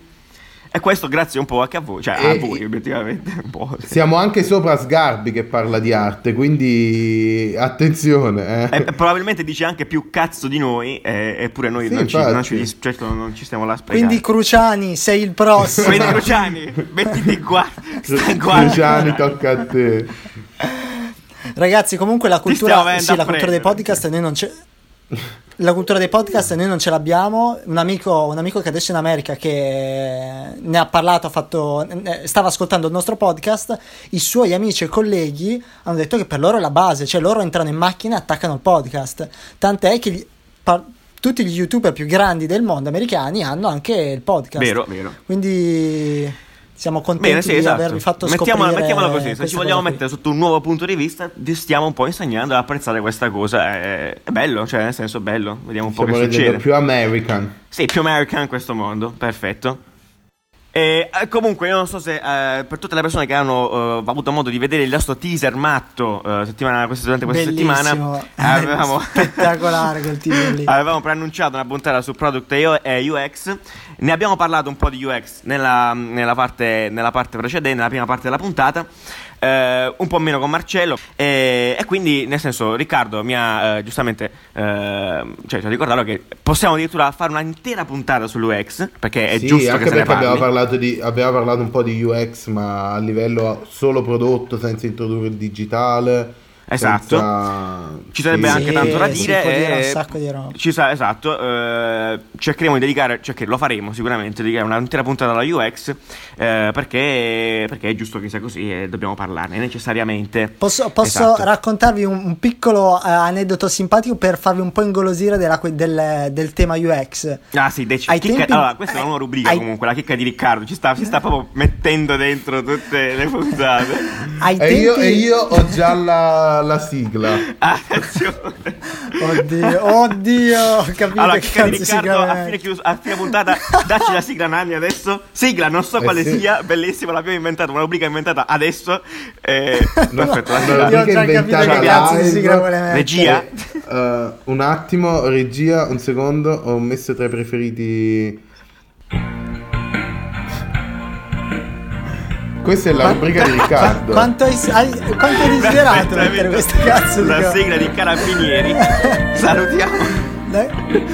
E questo grazie un po' anche a voi, cioè a E- voi obiettivamente, un po'. sì. Siamo anche sopra Sgarbi che parla di arte, quindi attenzione. Eh. e probabilmente dice anche più cazzo di noi, e- eppure noi Sì, non, ci, non, ci, certo, non ci stiamo là a sprecare. Quindi Cruciani, sei il prossimo. Quindi Cruciani, mettiti qua, stai qua. Luciani, tocca a te. Ragazzi, comunque la cultura, sì, a la cultura dei podcast noi non c'è. La cultura dei podcast noi non ce l'abbiamo. Un amico, un amico che adesso è in America che ne ha parlato, ha fatto, stava ascoltando il nostro podcast. I suoi amici e colleghi hanno detto che per loro è la base, cioè loro entrano in macchina e attaccano il podcast. Tant'è che gli- par- tutti gli youtuber più grandi del mondo americani hanno anche il podcast. Vero, vero. Quindi siamo contenti Bene, sì, di esatto. avervi fatto Mettiamola, scoprire mettiamola così, se ci vogliamo mettere sotto un nuovo punto di vista, vi stiamo un po' insegnando ad apprezzare questa cosa. È, è bello, cioè nel senso bello, vediamo un po' Stiamo che rendendo succede. più American. Sì, più American in questo mondo, perfetto. E eh, comunque, io non so se eh, per tutte le persone che hanno eh, avuto modo di vedere il nostro teaser matto eh, settimana, questa- durante questa Bellissimo. settimana, [LAUGHS] avevamo, spettacolare quel teaser lì. [LAUGHS] avevamo preannunciato una puntata su Product e UX. Ne abbiamo parlato un po' di UX nella, nella parte, nella parte precedente, nella prima parte della puntata. Eh, un po' meno con Marcello e, e quindi nel senso Riccardo mi ha eh, giustamente eh, cioè, ricordato che possiamo addirittura fare un'intera puntata sull'UX perché è sì, giusto anche perché abbiamo parlato, di, abbiamo parlato un po' di UX, ma a livello solo prodotto, senza introdurre il digitale. Esatto. senza- Ci sarebbe sì. anche tanto da si dire. può dire un e- sacco di roba. Ci sa, esatto. eh, cercheremo di dedicare, cioè che lo faremo sicuramente, dedicare un'intera puntata alla UX eh, perché, perché è giusto che sia così e dobbiamo parlarne necessariamente. Posso, posso Esatto. raccontarvi un, un piccolo eh, aneddoto simpatico per farvi un po' ingolosire della del, del tema UX? Ah sì, dec- Ai chicca- tempi- allora, questa è una rubrica ai- comunque, la chicca di Riccardo, ci sta, si sta proprio mettendo dentro tutte le puntate. E tempi... io, e io ho già la, la sigla. [LAUGHS] Attenzione. Oddio, oddio, ho capito Allora, che cazzo Riccardo, a fine, chius- a fine puntata, dacci la sigla Nanni adesso. Sigla, non so Eh quale sì. sia, bellissima, l'abbiamo inventata, una rubrica inventata adesso. Eh, [LAUGHS] perfetto, la no, sigla. Io ho già capito che cazzo di sigla vuole mettere. Regia. Eh, un attimo, regia, un secondo. Ho messo tra i preferiti. Questa è la rubrica di [LAUGHS] Riccardo. Quanto hai, hai- quanto hai desiderato mettere questa cazzo di La cosa? sigla di Carabinieri. [LAUGHS] Salutiamo. Da,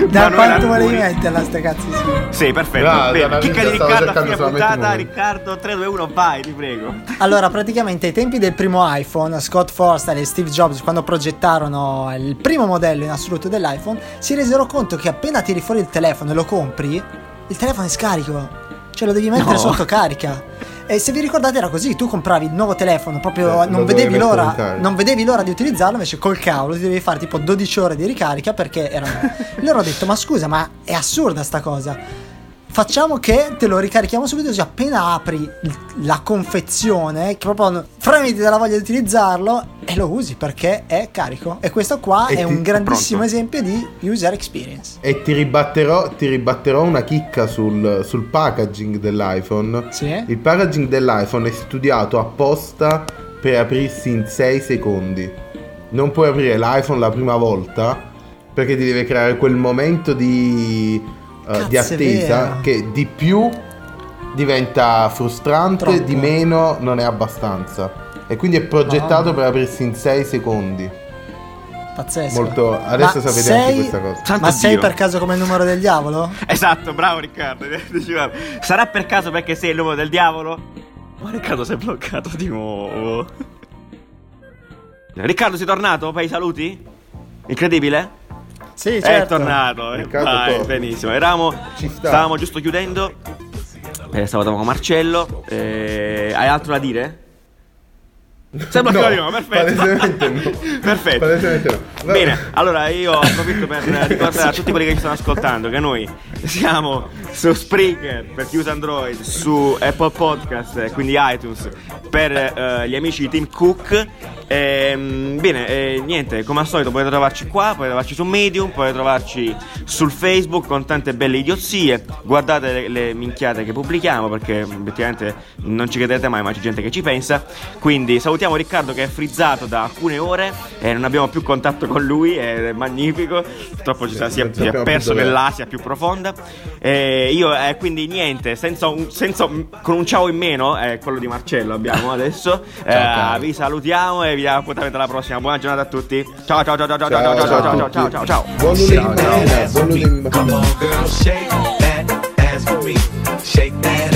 da quanto volevi metterla sta cazzo di sigla? Sì, perfetto. Ah, Bene, chicca di Riccardo a fine puntata. uno. Riccardo 3, 2, 1, vai, ti prego. Allora, praticamente ai tempi del primo iPhone, Scott Forstall e Steve Jobs, quando progettarono il primo modello in assoluto dell'iPhone, si resero conto che appena tiri fuori il telefono e lo compri, il telefono è scarico. Cioè lo devi mettere No. sotto carica. E se vi ricordate era così, tu compravi il nuovo telefono, proprio Eh, non, vedevi l'ora, non vedevi l'ora di utilizzarlo, invece col cavolo ti devi fare tipo 12 ore di ricarica perché erano... [LAUGHS] Loro hanno detto, ma scusa, ma è assurda sta cosa. Facciamo che te lo ricarichiamo subito così appena apri la confezione, che proprio fremiti dalla voglia di utilizzarlo e lo usi perché è carico. E questo qua E è ti- un grandissimo pronto. esempio di user experience. E ti ribatterò, ti ribatterò una chicca sul, sul packaging dell'iPhone. Sì. Il packaging dell'iPhone è studiato apposta per aprirsi in 6 secondi. Non puoi aprire l'iPhone la prima volta perché ti deve creare quel momento di, Cazzo, di attesa che di più diventa frustrante, Troppo. di meno non è abbastanza. E quindi è progettato Mamma. per aprirsi in 6 secondi. Pazzesco. Molto- adesso Ma sapete anche sei- questa cosa. Santo Ma sei per caso come il numero del diavolo? Esatto, bravo Riccardo. [LAUGHS] Sarà per caso perché sei il nome del diavolo? Ma Riccardo si è bloccato di nuovo. Riccardo sei tornato? Fai i saluti? Incredibile? Sì, È certo. tornato. eh. Riccardo Vai, torna. benissimo. Eravamo, Ci sta. stavamo giusto chiudendo. Eh, stavamo con Marcello. Eh, hai altro da dire? Sembra No, arriviamo, perfetto. palesemente no. [LAUGHS] perfetto. Palesemente no. Va- Bene, allora io approfitto per ricordare a tutti quelli che ci stanno ascoltando che noi siamo su Spreaker per chi usa Android, su Apple Podcast, quindi iTunes, per eh, gli amici di Team Cook. Ehm, bene, eh, niente, come al solito potete trovarci qua, potete trovarci su Medium, potete trovarci sul Facebook con tante belle idiozie. Guardate le, le minchiate che pubblichiamo perché obiettivamente non ci credete mai, ma c'è gente che ci pensa. Quindi salutiamo Riccardo che è frizzato da alcune ore e non abbiamo più contatto con lui, è magnifico. Purtroppo ci sa- si è, si è perso nell'Asia più profonda. E io, eh, quindi niente, senza un- senza con un ciao in meno, è quello di Marcello abbiamo adesso. Eh, vi salutiamo e vi diamo appuntamento alla prossima. Buona giornata a tutti. Ciao ciao ciao ciao ciao ciao ciao Ciao, ciao ciao ciao ciao tutti. ciao ciao. Buon lunedì Ciao, ciao. mattina, buon lunedì. Come on, girl, shake that ass for me. Shake that